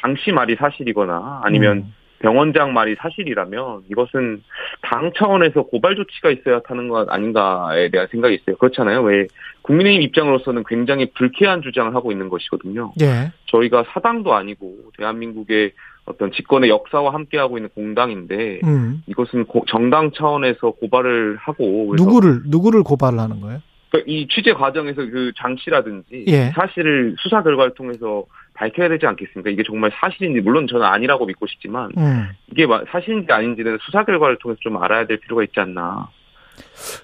장씨 말이 사실이거나 아니면 음. 병원장 말이 사실이라면 이것은 당 차원에서 고발 조치가 있어야 하는 것 아닌가에 대한 생각이 있어요. 그렇잖아요. 왜 국민의힘 입장으로서는 굉장히 불쾌한 주장을 하고 있는 것이거든요. 예. 저희가 사당도 아니고 대한민국의 어떤 집권의 역사와 함께하고 있는 공당인데 음. 이것은 고- 정당 차원에서 고발을 하고 누구를 누구를 고발을 하는 거예요? 그러니까 이 취재 과정에서 그 장치라든지 예. 사실을 수사 결과를 통해서 밝혀야 되지 않겠습니까? 이게 정말 사실인지 물론 저는 아니라고 믿고 싶지만 음. 이게 마- 사실인지 아닌지는 수사 결과를 통해서 좀 알아야 될 필요가 있지 않나.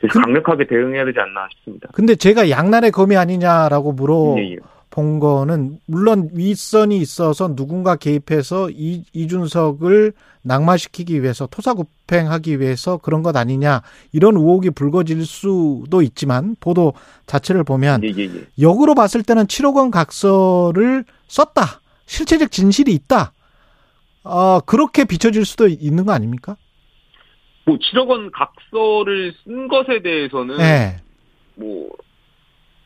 그래서 그- 강력하게 대응해야 되지 않나 싶습니다. 근데 제가 양날의 검이 아니냐라고 물어 예, 예. 본 거는 물론 윗선이 있어서 누군가 개입해서 이, 이준석을 낙마시키기 위해서 토사구팽하기 위해서 그런 것 아니냐 이런 의혹이 불거질 수도 있지만 보도 자체를 보면 예, 예, 예. 역으로 봤을 때는 7억 원 각서를 썼다 실체적 진실이 있다 어, 그렇게 비춰질 수도 있는 거 아닙니까? 뭐 7억 원 각서를 쓴 것에 대해서는 네. 뭐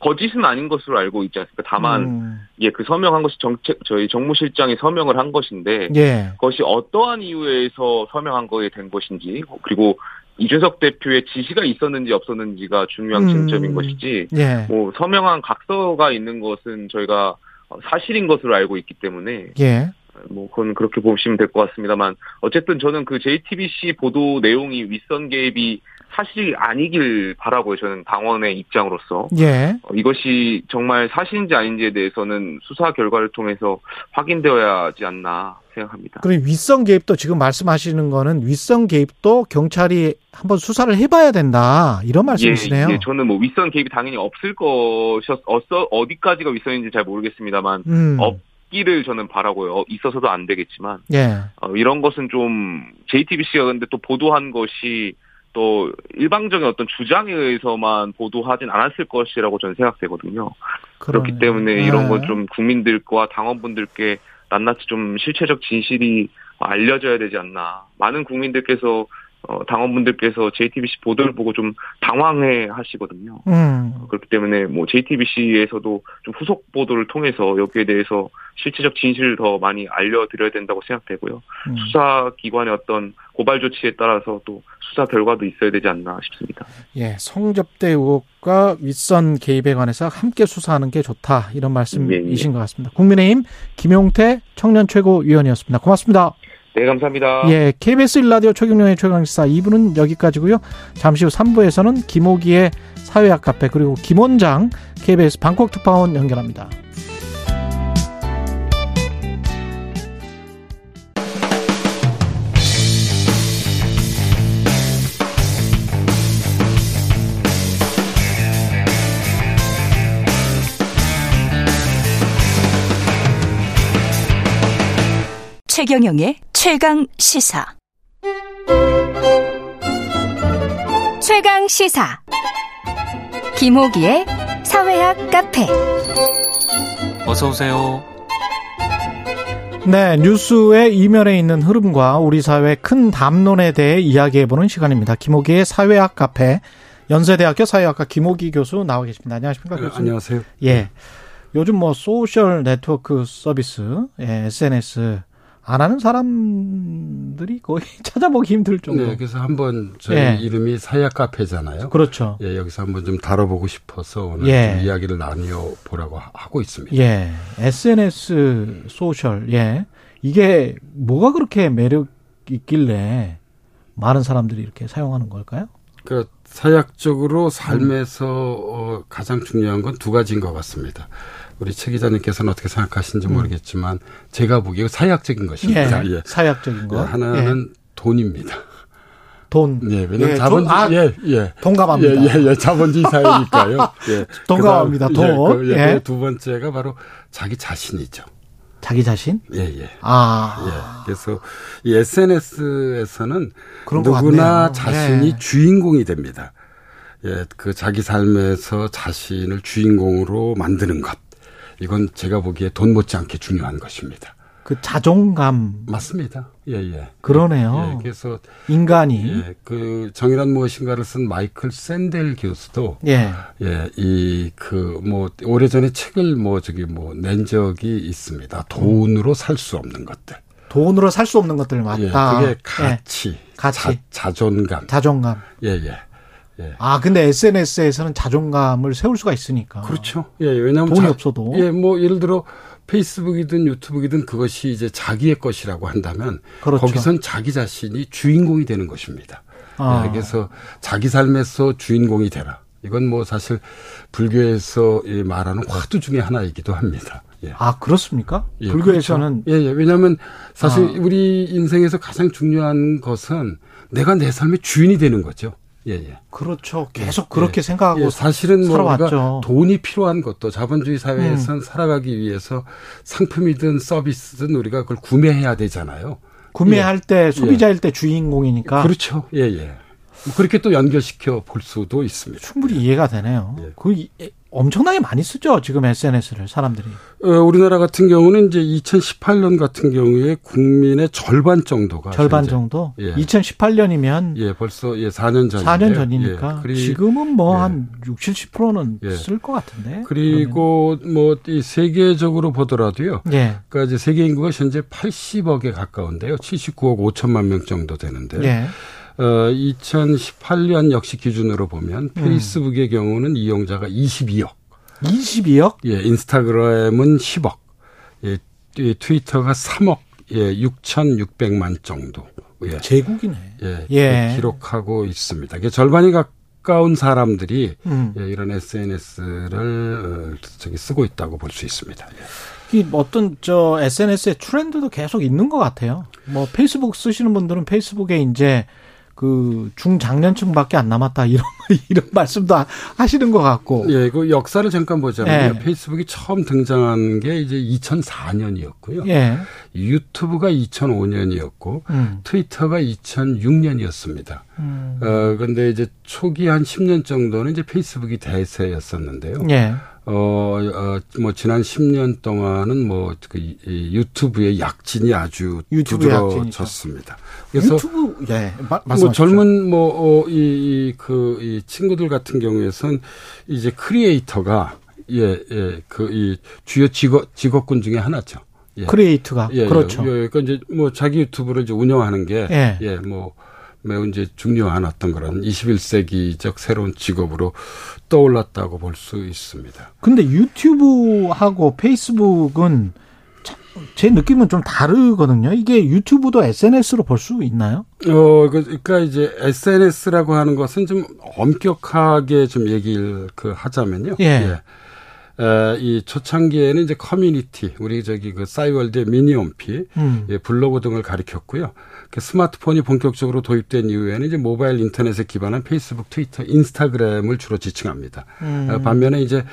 거짓은 아닌 것으로 알고 있지 않습니까? 다만 음, 예, 그 서명한 것이 정책 저희 정무실장이 서명을 한 것인데 예. 그것이 어떠한 이유에서 서명한 거에 된 것인지 그리고 이준석 대표의 지시가 있었는지 없었는지가 중요한 음. 쟁점인 것이지 예. 뭐 서명한 각서가 있는 것은 저희가 사실인 것으로 알고 있기 때문에 예. 뭐 그건 그렇게 보시면 될 것 같습니다만 어쨌든 저는 그 JTBC 보도 내용이 윗선 개입이 사실이 아니길 바라고요. 저는 당원의 입장으로서 예. 어, 이것이 정말 사실인지 아닌지에 대해서는 수사 결과를 통해서 확인되어야 하지 않나 생각합니다. 그럼 윗선 개입도 지금 말씀하시는 거는 윗선 개입도 경찰이 한번 수사를 해봐야 된다 이런 말씀이시네요. 예, 예, 저는 뭐 윗선 개입이 당연히 없을 것이었 어디까지가 윗선인지 잘 모르겠습니다만 음. 없기를 저는 바라고요. 어, 있어서도 안 되겠지만 예. 어, 이런 것은 좀 JTBC가 근데 또 보도한 것이 또 일방적인 어떤 주장에 의해서만 보도하진 않았을 것이라고 저는 생각되거든요. 그렇기 그러네요. 때문에 이런 예. 건좀 국민들과 당원분들께 낱낱이 좀 실체적 진실이 알려져야 되지 않나. 많은 국민들께서 어, 당원분들께서 JTBC 보도를 보고 좀 당황해 하시거든요. 음. 그렇기 때문에 뭐 JTBC에서도 좀 후속 보도를 통해서 여기에 대해서 실체적 진실을 더 많이 알려드려야 된다고 생각되고요. 음. 수사기관의 어떤 고발 조치에 따라서 또 수사 결과도 있어야 되지 않나 싶습니다. 예, 성접대 의혹과 윗선 개입에 관해서 함께 수사하는 게 좋다 이런 말씀이신 예, 것 같습니다. 국민의힘 김용태 청년 최고위원이었습니다. 고맙습니다. 네, 감사합니다. 예, KBS 일라디오 최경영의 최강시사 2부는 여기까지고요. 잠시 후 3부에서는 김호기의 사회학 카페 그리고 김원장 KBS 방콕 특파원 연결합니다. 최경영의 최강 시사. 최강 시사. 김호기의 사회학 카페. 어서 오세요. 네, 뉴스의 이면에 있는 흐름과 우리 사회의 큰 담론에 대해 이야기해보는 시간입니다. 김호기의 사회학 카페 연세대학교 사회학과 김호기 교수 나와 계십니다. 안녕하십니까 네, 교수님? 안녕하세요. 예. 요즘 뭐 소셜 네트워크 서비스, 예, SNS 안 하는 사람들이 거의 찾아보기 힘들 정도. 네, 그래서 한번 저희 예. 이름이 사회학 카페잖아요. 그렇죠. 예, 여기서 한번 좀 다뤄보고 싶어서 오늘 예. 좀 이야기를 나누어 보라고 하- 하고 있습니다. 예. SNS 소셜, 예. 이게 뭐가 그렇게 매력 있길래 많은 사람들이 이렇게 사용하는 걸까요? 그 사회학적으로 삶에서 어, 가장 중요한 건 두 가지인 것 같습니다. 우리 최 기자님께서는 어떻게 생각하시는지 모르겠지만 제가 보기에 사약적인 것입니다. 예. 예. 사약적인 예, 거. 하나는 돈입니다. 돈. 예, 왜냐면 예, 자본주의, 돈, 아, 예, 예. 동감합니다. 예, 예, 예, 자본주의 사회니까요. 예. 동감합니다. 그다음, 돈. 예, 그, 예. 예, 두 번째가 바로 자기 자신이죠. 자기 자신? 예, 예. 아. 예. 그래서 이 SNS에서는 누구나. 자신이 예. 주인공이 됩니다. 예, 그 자기 삶에서 자신을 주인공으로 만드는 것. 이건 제가 보기에 돈 못지않게 중요한 것입니다. 그 자존감. 맞습니다. 예, 예. 그러네요. 예, 그래서 인간이. 예, 그 정의란 무엇인가를 쓴 마이클 샌델 교수도 예. 예, 이, 그, 뭐, 오래전에 책을 뭐, 저기 뭐, 낸 적이 있습니다. 돈으로 살 수 없는 것들. 돈으로 살 수 없는 것들 맞다. 예, 그게 예. 가치, 가치. 자, 존감 자존감. 예, 예. 예. 아, 근데 SNS에서는 자존감을 세울 수가 있으니까. 그렇죠. 예, 왜냐하면 돈이 자- 없어도. 예, 뭐 예를 들어 페이스북이든 유튜브이든 그것이 이제 자기의 것이라고 한다면 그렇죠. 거기선 자기 자신이 주인공이 되는 것입니다. 아. 예, 그래서 자기 삶에서 주인공이 되라. 이건 뭐 사실 불교에서 이 말하는 화두 중에 하나이기도 합니다. 예. 아, 그렇습니까? 예, 불교에서는 그렇죠. 예, 예. 왜냐하면 사실 아. 우리 인생에서 가장 중요한 것은 내가 내 삶의 주인이 되는 거죠. 예, 예. 그렇죠. 계속 그렇게 예. 생각하고 예, 사실은 뭐 살아왔죠. 돈이 필요한 것도 자본주의 사회에선 음. 살아가기 위해서 상품이든 서비스든 우리가 그걸 구매해야 되잖아요. 구매할 때 소비자일 때 주인공이니까 그렇죠. 예, 예. 뭐 그렇게 또 연결시켜 볼 수도 있습니다. 충분히 이해가 되네요. 예. 그 이- 엄청나게 많이 쓰죠. 지금 SNS를 사람들이. 어, 우리나라 같은 경우는 이제 2018년 같은 경우에 국민의 절반 정도가 절반 현재, 정도. 예. 2018년이면 예, 벌써 예, 4년 전인데요. 4년 전이니까 예, 지금은 뭐 예. 한 60, 70%는 예. 쓸것 같은데. 그리고 뭐 이 세계적으로 보더라도요. 예. 그러니까 이제 세계 인구가 현재 80억에 가까운데요. 79억 5천만 명 정도 되는데 예. 어 2018년 역시 기준으로 보면 음. 페이스북의 경우는 이용자가 22억. 22억? 예, 인스타그램은 10억. 예, 이 트위터가 3억. 예, 6,600만 정도. 예. 제국이네. 예, 예. 기록하고 있습니다. 이게 절반이 가까운 사람들이 음. 예, 이런 SNS를 어, 저기 쓰고 있다고 볼 수 있습니다. 예. 이 어떤 저 SNS의 트렌드도 계속 있는 것 같아요. 뭐 페이스북 쓰시는 분들은 페이스북에 이제 그 중장년층밖에 안 남았다 이런 이런 말씀도 하- 하시는 것 같고. 예, 그 역사를 잠깐 보자면요. 예. 페이스북이 처음 등장한 게 이제 2004년이었고요. 예. 유튜브가 2005년이었고 음. 트위터가 2006년이었습니다. 음. 어, 근데 이제 초기 한 10년 정도는 이제 페이스북이 대세였었는데요. 예. 어, 어, 뭐, 지난 10년 동안은 뭐, 그, 이, 이 유튜브의 약진이 아주 약진이죠. 두드러졌습니다. 그래서 유튜브 예. 마, 뭐. 젊은 뭐, 어, 이, 이, 그, 이 친구들 같은 경우에선 이제 크리에이터가 예, 예, 그, 이 주요 직업, 직업군 중에 하나죠. 예. 크리에이터가 예, 그렇죠. 예, 그러니까 이제 뭐 자기 유튜브를 이제 운영하는 게 예. 예, 뭐 매우 이제 중요한 어떤 그런 21세기적 새로운 직업으로 떠올랐다고 볼 수 있습니다. 근데 유튜브하고 페이스북은 참 이제 느낌은 좀 다르거든요. 이게 유튜브도 SNS로 볼 수 있나요? 어, 그- 그러니까 이제 SNS라고 하는 것은 좀 엄격하게 좀 얘기를 그 하자면요. 예. 에, 이 초창기에는 이제 커뮤니티, 우리 저기 그 싸이월드의 미니홈피, 음. 예, 블로그 등을 가리켰고요. 그 스마트폰이 본격적으로 도입된 이후에는 이제 모바일 인터넷에 기반한 페이스북, 트위터, 인스타그램을 주로 지칭합니다. 음. 어, 반면에 이제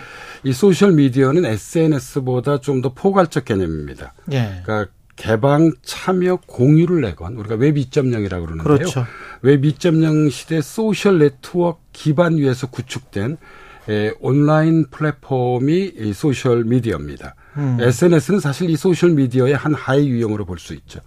이 소셜 미디어는 SNS보다 좀 더 포괄적 개념입니다. 예. 그러니까 개방, 참여, 공유를 내건 우리가 웹 2.0이라고 그러는데요. 그렇죠. 웹 2.0 시대 소셜 네트워크 기반 위에서 구축된 에, 온라인 플랫폼이 이 소셜 미디어입니다. 음. SNS는 사실 이 소셜 미디어의 한 하위 유형으로 볼 수 있죠.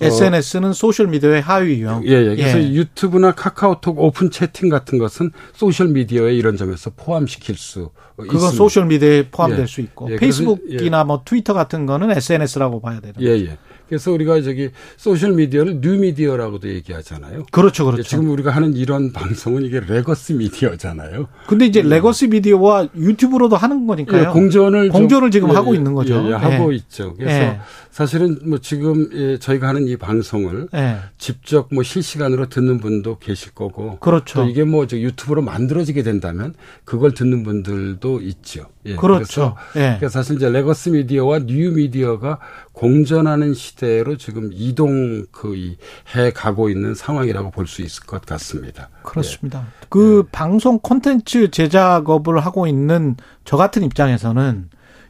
SNS는 소셜 미디어의 하위 유형. 예, 예. 그래서 유튜브나 카카오톡 오픈 채팅 같은 것은 소셜 미디어에 이런 점에서 포함시킬 수 그건 있습니다. 소셜 미디어에 포함될 예. 수 있고 예, 페이스북이나 뭐 트위터 같은 거는 SNS라고 봐야 되는 예, 예. 그래서 우리가 저기 소셜 미디어를 뉴 미디어라고도 얘기하잖아요. 그렇죠, 그렇죠. 이제 지금 우리가 하는 이런 방송은 이게 legacy 미디어잖아요. 근데 이제 legacy 미디어와 유튜브로도 하는 거니까요. 예, 공존을 좀- 공존을 지금 예, 하고 예, 있는 거죠. 예, 예, 하고 있죠. 그래서 예. 사실은 뭐 지금 예, 저희가 하는 이 방송을 예. 직접 뭐 실시간으로 듣는 분도 계실 거고 그렇죠. 또 이게 뭐 저 유튜브로 만들어지게 된다면 그걸 듣는 분들도 있죠. 예, 그렇죠. 그래서 예. 그러니까 사실 이제 legacy 미디어와 뉴 미디어가 공존하는 시대로 지금 이동 그해 가고 있는 상황이라고 볼 수 있을 것 같습니다. 그렇습니다. 그 네. 방송 콘텐츠 제작업을 하고 있는 저 같은 입장에서는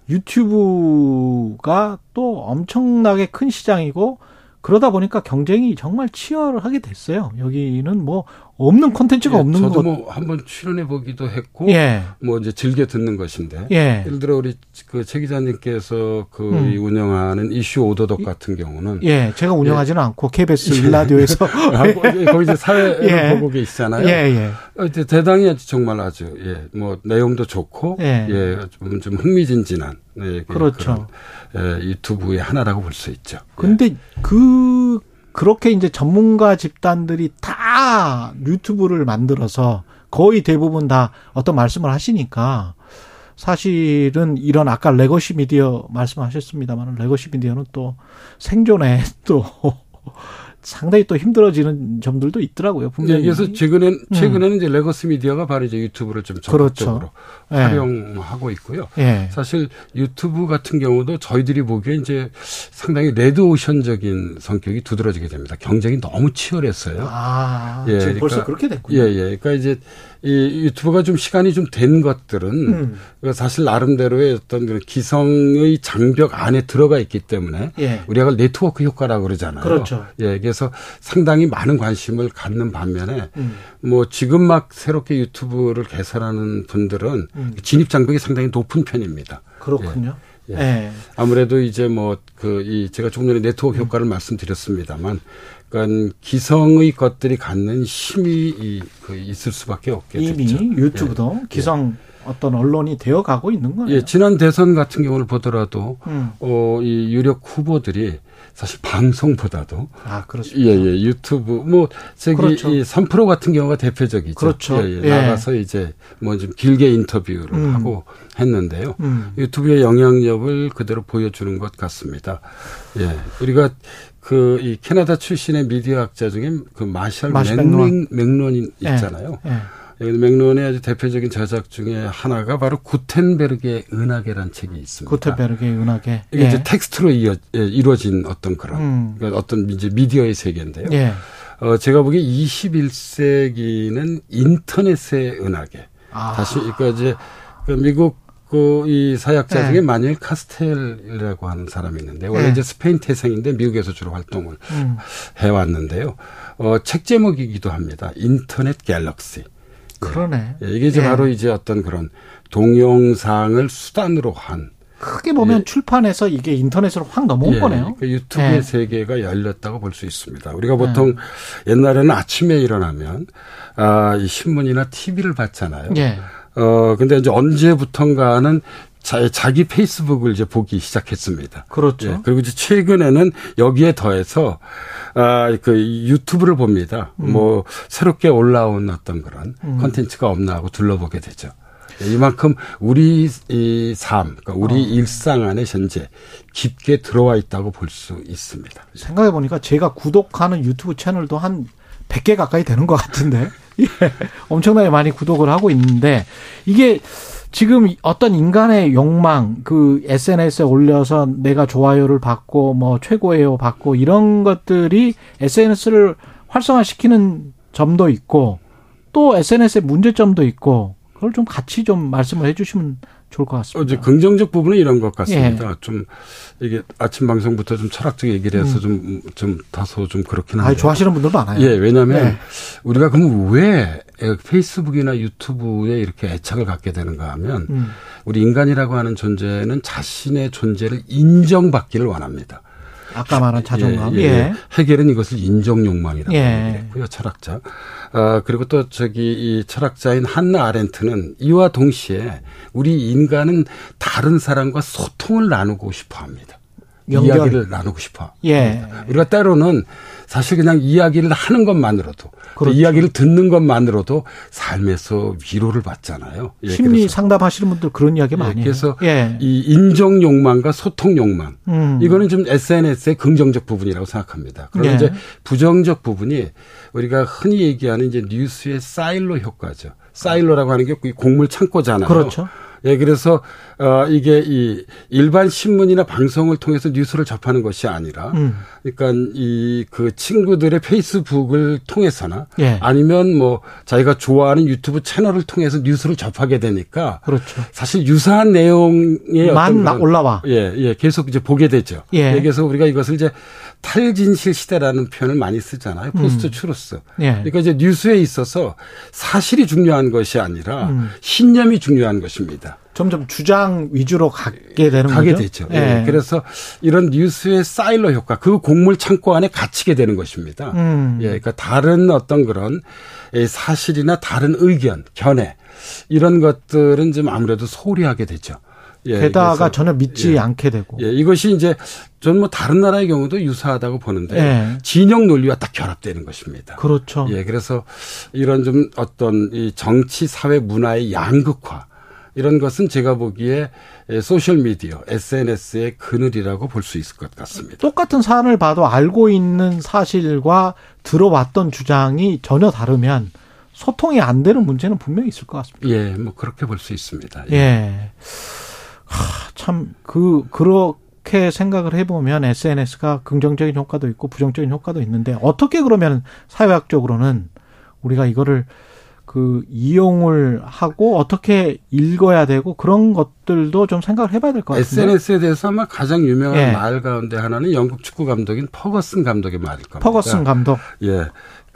유튜브가 또 엄청나게 큰 시장이고 그러다 보니까 경쟁이 정말 치열하게 됐어요. 여기는 뭐 없는 콘텐츠가 예, 없는 저도 것. 뭐 한번 출연해 보기도 했고 예. 뭐 이제 즐겨 듣는 것인데 예. 예를 들어 우리 그최 기자님께서 그 음. 이 운영하는 이슈 오도독 같은 경우는 예, 제가 운영하지는 않고 KBS 일라디오에서 하고 거기 이제 사회를 예. 보고 계시잖아요. 예, 예. 어, 대단히 정말 아주 예, 뭐 내용도 좋고 예. 예, 좀, 좀 흥미진진한 예, 그- 그렇죠. 그런, 예, 유튜브의 하나라고 볼 수 있죠. 근데 그 그렇게 이제 전문가 집단들이 다 유튜브를 만들어서 거의 대부분 다 어떤 말씀을 하시니까 사실은 이런 아까 legacy 미디어 말씀하셨습니다만 legacy 미디어는 또 생존에 또 상당히 또 힘들어지는 점들도 있더라고요. 예, 분명히. 그래서 최근엔 음. 최근에는 이제 legacy 미디어가 바로 이제 유튜브를 좀 적극적으로 그렇죠. 예. 활용하고 있고요. 예. 사실 유튜브 같은 경우도 저희들이 보기에 이제 상당히 레드 오션적인 성격이 두드러지게 됩니다. 경쟁이 너무 치열했어요. 아, 예, 지금 벌써 그러니까- 그렇게 됐군요. 예, 예. 그러니까 이제 이 유튜브가 좀 시간이 좀 된 것들은 음. 그 사실 나름대로의 어떤 그런 기성의 장벽 안에 들어가 있기 때문에 예. 우리가 네트워크 효과라고 그러잖아요. 그렇죠. 예, 그래서 상당히 많은 관심을 갖는 반면에 음. 뭐 지금 막 새롭게 유튜브를 개설하는 분들은 음. 진입 장벽이 상당히 높은 편입니다. 그렇군요. 예. 예. 아무래도 이제 뭐 그 이 제가 조금 전에 네트워크 효과를 말씀드렸습니다만 그러니까 기성의 것들이 갖는 힘이 이, 그 있을 수밖에 없겠죠. 이미 유튜브도 기성 어떤 언론이 되어 가고 있는 거예요. 예, 지난 대선 같은 경우를 보더라도 음. 어, 이 유력 후보들이 사실 방송보다도 아, 그렇습니다. 예, 예, 유튜브 뭐 저기 그렇죠. 이 3프로 같은 경우가 대표적이죠. 그렇죠. 예, 예, 예. 나가서 이제 뭐 좀 길게 인터뷰를 음. 하고 했는데요. 음. 유튜브의 영향력을 그대로 보여주는 것 같습니다. 예, 우리가 그 이 캐나다 출신의 미디어 학자 중에 그 마샬 마샬 맥루한 맥루한이 예. 있잖아요. 예. 여기 맥루한의 아주 대표적인 저작 중에 하나가 바로 구텐베르그의 은하계라는 책이 있습니다. 구텐베르그의 은하계. 이게 예. 이제 텍스트로 이어, 예, 이루어진 어떤 그런 음. 그러니까 어떤 이제 미디어의 세계인데요. 예. 어, 제가 보기에 21세기는 인터넷의 은하계. 아. 다시 그러니까 이제 그 미국 그 이 사회학자 네. 중에 마뉴엘 카스텔이라고 하는 사람이 있는데 원래 네. 이제 스페인 태생인데 미국에서 주로 활동을 음. 해왔는데요. 어, 책 제목이기도 합니다. 인터넷 갤럭시. 그러네. 예, 이게 이제 예. 바로 이제 어떤 그런 동영상을 수단으로 한 크게 보면 출판해서 이게 인터넷으로 확 넘어온 예, 거네요. 그 유튜브의 예. 세계가 열렸다고 볼 수 있습니다. 우리가 보통 옛날에는 아침에 일어나면 아, 이 신문이나 TV를 봤잖아요. 예. 어, 근데 이제 언제부턴가는 자, 자기 페이스북을 이제 보기 시작했습니다. 그렇죠. 예, 그리고 이제 최근에는 여기에 더해서 아, 그 유튜브를 봅니다. 음. 뭐 새롭게 올라온 어떤 그런 음. 컨텐츠가 없나 하고 둘러보게 되죠. 예, 이만큼 우리 이 삶, 그러니까 우리 어. 일상 안에 현재 깊게 들어와 있다고 볼 수 있습니다. 생각해 보니까 제가 구독하는 유튜브 채널도 한 100개 가까이 되는 것 같은데. 예. 엄청나게 많이 구독을 하고 있는데 이게 지금 어떤 인간의 욕망, 그 SNS에 올려서 내가 좋아요를 받고 뭐 최고예요 받고 이런 것들이 SNS를 활성화시키는 점도 있고 또 SNS의 문제점도 있고 그걸 좀 같이 좀 말씀을 해 주시면 좋을 것 어, 같습니다. 이제 긍정적 부분은 이런 것 같습니다. 예. 좀 이게 아침 방송부터 좀 철학적 얘기를 해서 음. 좀, 좀 다소 좀 그렇긴 아, 한데. 좋아하시는 분들 많아요. 예, 왜냐하면 네. 우리가 그럼 왜 페이스북이나 유튜브에 이렇게 애착을 갖게 되는가 하면 음. 우리 인간이라고 하는 존재는 자신의 존재를 인정받기를 원합니다. 아까 말한 자존감. 예, 예. 예, 예. 해결은 이것을 인정 욕망이라고 예. 얘기했고요, 철학자. 아, 그리고 또 저기 이 철학자인 한나 아렌트는 이와 동시에 우리 인간은 다른 사람과 소통을 나누고 싶어 합니다. 연결. 이야기를 나누고 싶어. 예. 우리가 때로는 사실 그냥 이야기를 하는 것만으로도 또 그렇죠. 이야기를 듣는 것만으로도 삶에서 위로를 받잖아요. 예, 심리 상담하시는 분들 그런 이야기 예, 많이. 그래서 예. 이 인정 욕망과 소통 욕망 음. 이거는 좀 SNS의 긍정적 부분이라고 생각합니다. 그리고 예. 이제 부정적 부분이 우리가 흔히 얘기하는 이제 뉴스의 사일로 효과죠. 사일로라고 하는 게 곡물 창고잖아요. 그렇죠. 예, 그래서 어 이게 이 일반 신문이나 방송을 통해서 뉴스를 접하는 것이 아니라 음. 그러니까 이 그 친구들의 페이스북을 통해서나 예. 아니면 뭐 자기가 좋아하는 유튜브 채널을 통해서 뉴스를 접하게 되니까 그렇죠. 사실 유사한 내용의 만 어떤 나- 그런- 올라와. 예, 예, 계속 이제 보게 되죠. 예. 그래서 우리가 이것을 이제 탈진실 시대라는 표현을 많이 쓰잖아요. 포스트 추루스. 예. 그러니까 이제 뉴스에 있어서 사실이 중요한 것이 아니라 음. 신념이 중요한 것입니다. 점점 주장 위주로 가게 되는 가게 거죠. 되죠. 예. 그래서 이런 뉴스의 사일러 효과, 그 곡물 창고 안에 갇히게 되는 것입니다. 음. 예, 그러니까 다른 어떤 그런 예, 사실이나 다른 의견, 견해 이런 것들은 좀 아무래도 소홀히 하게 되죠. 예, 게다가 전혀 믿지 예. 않게 되고. 예, 이것이 이제 전뭐 다른 나라의 경우도 유사하다고 보는데 예. 진영 논리와 딱 결합되는 것입니다. 그렇죠. 예, 그래서 이런 좀 어떤 이 정치 사회 문화의 양극화 이런 것은 제가 보기에 예, 소셜 미디어, SNS의 그늘이라고 볼 수 있을 것 같습니다. 똑같은 사안을 봐도 알고 있는 사실과 들어왔던 주장이 전혀 다르면 소통이 안 되는 문제는 분명히 있을 것 같습니다. 예, 뭐 그렇게 볼 수 있습니다. 예. 하, 참, 그, 그렇게 생각을 해보면 SNS가 긍정적인 효과도 있고 부정적인 효과도 있는데 어떻게 그러면 사회학적으로는 우리가 이거를 그 이용을 하고 어떻게 읽어야 되고 그런 것들도 좀 생각을 해봐야 될 것 같은데. SNS에 대해서 아마 가장 유명한 예. 말 가운데 하나는 영국 축구 감독인 퍼거슨 감독의 말일 겁니다. 퍼거슨 감독. 예.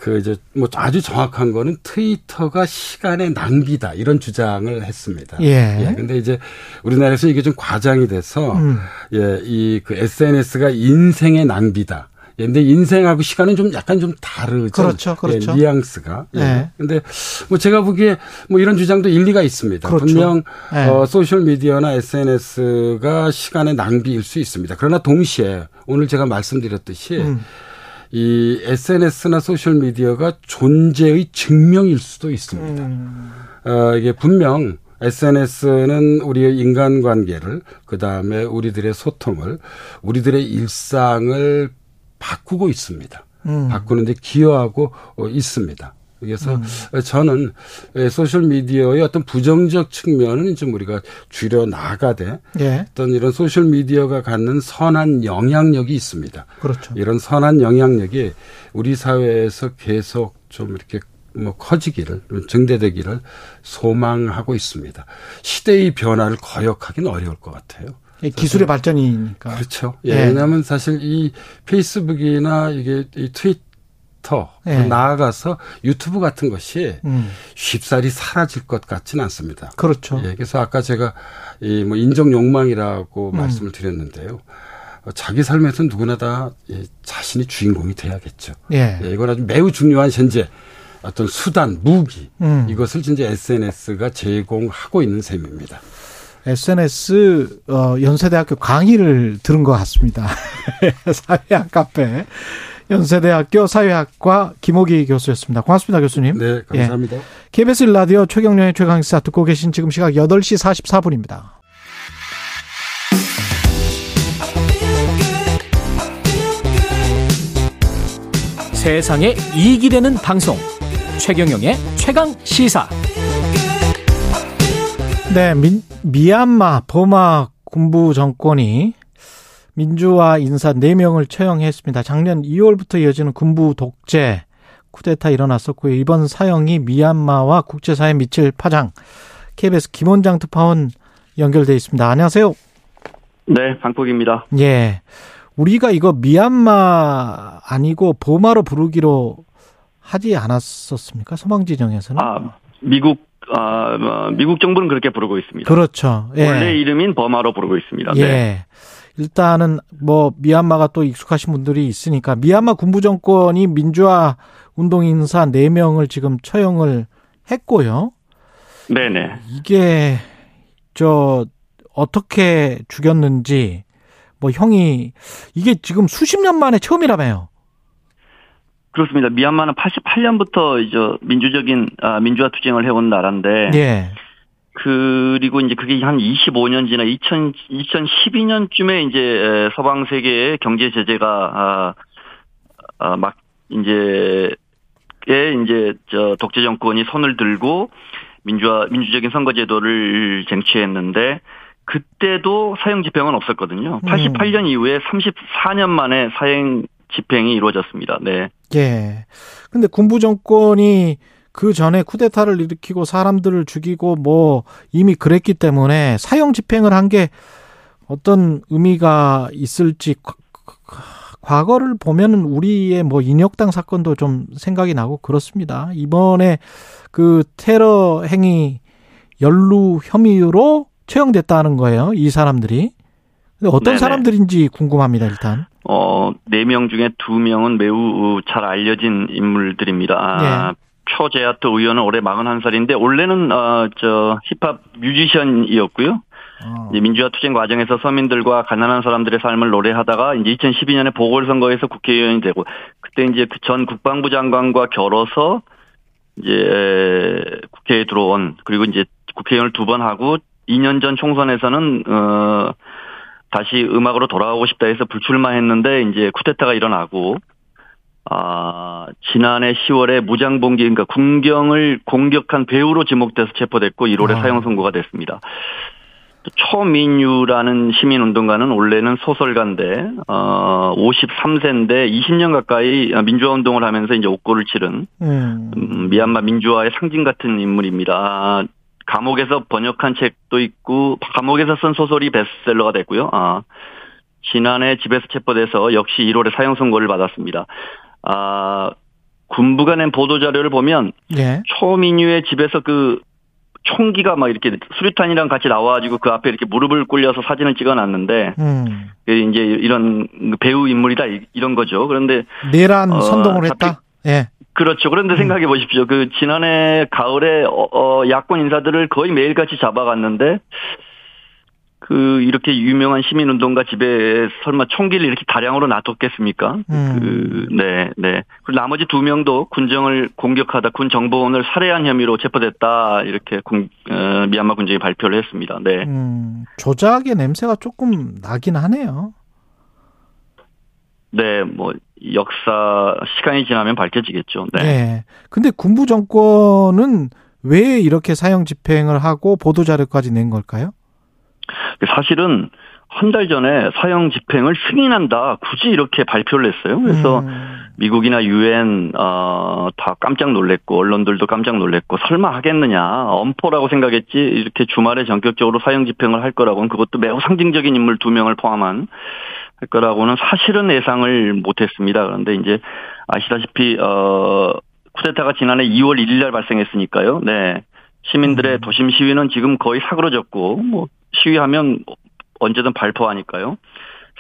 그 이제 뭐 아주 정확한 거는 트위터가 시간의 낭비다 이런 주장을 했습니다. 예. 근데 이제 우리나라에서 이게 좀 과장이 돼서 음. 예, 이 그 SNS가 인생의 낭비다. 예, 근데 인생하고 시간은 좀 약간 좀 다르죠. 그렇죠, 그렇죠. 예, 뉘앙스가. 예. 네. 근데 뭐 제가 보기에 뭐 이런 주장도 일리가 있습니다. 그렇죠. 분명 네. 어, 소셜 미디어나 SNS가 시간의 낭비일 수 있습니다. 그러나 동시에 오늘 제가 말씀드렸듯이 음. 이 SNS나 소셜 미디어가 존재의 증명일 수도 있습니다. 음. 어, 이게 분명 SNS는 우리의 인간관계를 그 다음에 우리들의 소통을 우리들의 일상을 바꾸고 있습니다. 음. 바꾸는데 기여하고 어, 있습니다. 그래서 음. 저는 소셜 미디어의 어떤 부정적 측면은 좀 우리가 줄여 나가되 예. 어떤 이런 소셜 미디어가 갖는 선한 영향력이 있습니다. 그렇죠. 이런 선한 영향력이 우리 사회에서 계속 좀 이렇게 뭐 커지기를 증대되기를 소망하고 있습니다. 시대의 변화를 거역하기는 어려울 것 같아요. 예, 기술의 발전이니까. 그렇죠. 예, 예. 왜냐하면 사실 이 페이스북이나 이게 이 트위 터 예. 나아가서 유튜브 같은 것이 음. 쉽사리 사라질 것 같지는 않습니다. 그렇죠. 예, 그래서 아까 제가 이 뭐 인정 욕망이라고 음. 말씀을 드렸는데요. 어, 자기 삶에서 누구나 다 예, 자신이 주인공이 돼야겠죠. 예. 예, 이건 아주 매우 중요한 현재 어떤 수단, 무기 음. 이것을 진짜 SNS가 제공하고 있는 셈입니다. SNS 어, 연세대학교 강의를 들은 것 같습니다. 사회학 카페 연세대학교 사회학과 김호기 교수였습니다. 고맙습니다, 교수님. 네, 감사합니다. 예. KBS 라디오 최경련의 최강시사 듣고 계신 지금 시각 8시 44분입니다. 세상에 이익이 되는 방송 최경영의 최강 시사 네, 민, 미얀마 버마 군부 정권이 민주화 인사 4명을 처형했습니다. 작년 2월부터 이어지는 군부 독재 쿠데타 일어났었고요. 이번 사형이 미얀마와 국제사회에 미칠 파장 KBS 김원장 특파원 연결돼 있습니다. 안녕하세요. 네, 방폭입니다. 예. 우리가 이거 미얀마 아니고 버마로 부르기로 하지 않았었습니까? 서방 지정에서는? 아, 미국 아, 어, 미국 정부는 그렇게 부르고 있습니다. 그렇죠. 예. 원래 이름인 버마로 부르고 있습니다. 예. 네. 일단은 뭐 미얀마가 또 익숙하신 분들이 있으니까 미얀마 군부 정권이 민주화 운동 인사 4명을 지금 처형을 했고요. 네네. 이게 저 어떻게 죽였는지 뭐 형이 이게 지금 수십 년 만에 처음이라며요. 그렇습니다. 미얀마는 88년부터 이제 민주적인 아, 민주화 투쟁을 해온 나라인데 예. 그리고 이제 그게 한 25년 지나 2000 2012년쯤에 이제 에, 서방 세계의 경제 제재가 아, 아, 막 이제 에 이제 저 독재 정권이 손을 들고 민주화 민주적인 선거 제도를 쟁취했는데 그때도 사형 집행은 없었거든요. 88년 이후에 34년 만에 사형 집행이 이루어졌습니다. 네. 예. 근데 군부 정권이 그 전에 쿠데타를 일으키고 사람들을 죽이고 뭐 이미 그랬기 때문에 사형 집행을 한 게 어떤 의미가 있을지 과- 과거를 보면은 우리의 뭐 인혁당 사건도 좀 생각이 나고 그렇습니다. 이번에 그 테러 행위 연루 혐의로 처형됐다는 거예요. 이 사람들이. 근데 어떤 네네. 사람들인지 궁금합니다, 일단. 어, 네 명 중에 두 명은 매우 잘 알려진 인물들입니다. 아, 표제아트 의원은 올해 41살인데 원래는 어, 저 힙합 뮤지션이었고요. 이제 민주화 투쟁 과정에서 서민들과 가난한 사람들의 삶을 노래하다가 이제 2012년에 보궐선거에서 국회의원이 되고 그때 이제 그 전 국방부 장관과 결어서 이제 국회에 들어온 그리고 이제 국회의원을 두 번 하고 2년 전 총선에서는 어 다시 음악으로 돌아가고 싶다 해서 불출마했는데 이제 쿠데타가 일어나고 아 지난해 10월에 무장봉기 그러니까 군경을 공격한 배우로 지목돼서 체포됐고 1월에 아. 사형 선고가 됐습니다. 또 초민유라는 시민운동가는 원래는 소설가인데 어 53세인데 20년 가까이 민주화 운동을 하면서 이제 옥고를 치른 음. 음, 미얀마 민주화의 상징 같은 인물입니다. 아, 감옥에서 번역한 책도 있고 감옥에서 쓴 소설이 베스트셀러가 됐고요. 아, 지난해 집에서 체포돼서 역시 1월에 사형 선고를 받았습니다. 아, 군부가 낸 보도 자료를 보면 예. 초민유의 집에서 그 총기가 막 이렇게 수류탄이랑 같이 나와가지고 그 앞에 이렇게 무릎을 꿇려서 사진을 찍어놨는데 음. 그 이제 이런 배우 인물이다 이- 이런 거죠. 그런데 내란 어, 선동을 했다. 예. 그렇죠. 음. 그런데 생각해 보십시오. 그 지난해 가을에 어, 어, 야권 인사들을 거의 매일같이 잡아갔는데 그 이렇게 유명한 시민운동가 집에 설마 총기를 이렇게 다량으로 놔뒀겠습니까? 음. 그, 네, 네. 그리고 나머지 두 명도 군정을 공격하다 군 정보원을 살해한 혐의로 체포됐다 이렇게 군, 어, 미얀마 군정이 발표를 했습니다. 네. 음, 조작의 냄새가 조금 나긴 하네요. 네, 뭐 역사 시간이 지나면 밝혀지겠죠. 네. 예. 근데 군부 정권은 왜 이렇게 사형 집행을 하고 보도 자료까지 낸 걸까요? 사실은 한 달 전에 사형 집행을 승인한다. 굳이 이렇게 발표를 했어요. 그래서 미국이나 유엔 어다 깜짝 놀랬고 언론들도 깜짝 놀랬고 설마 하겠느냐 엄포라고 생각했지 이렇게 주말에 전격적으로 사형 집행을 할 거라고는 그것도 매우 상징적인 인물 두 명을 포함한 할 거라고는 사실은 예상을 못했습니다. 그런데 이제 아시다시피 어 쿠데타가 지난해 2월 1일 날 발생했으니까요. 네. 시민들의 도심 시위는 지금 거의 사그러졌고 뭐 시위하면 언제든 발포하니까요.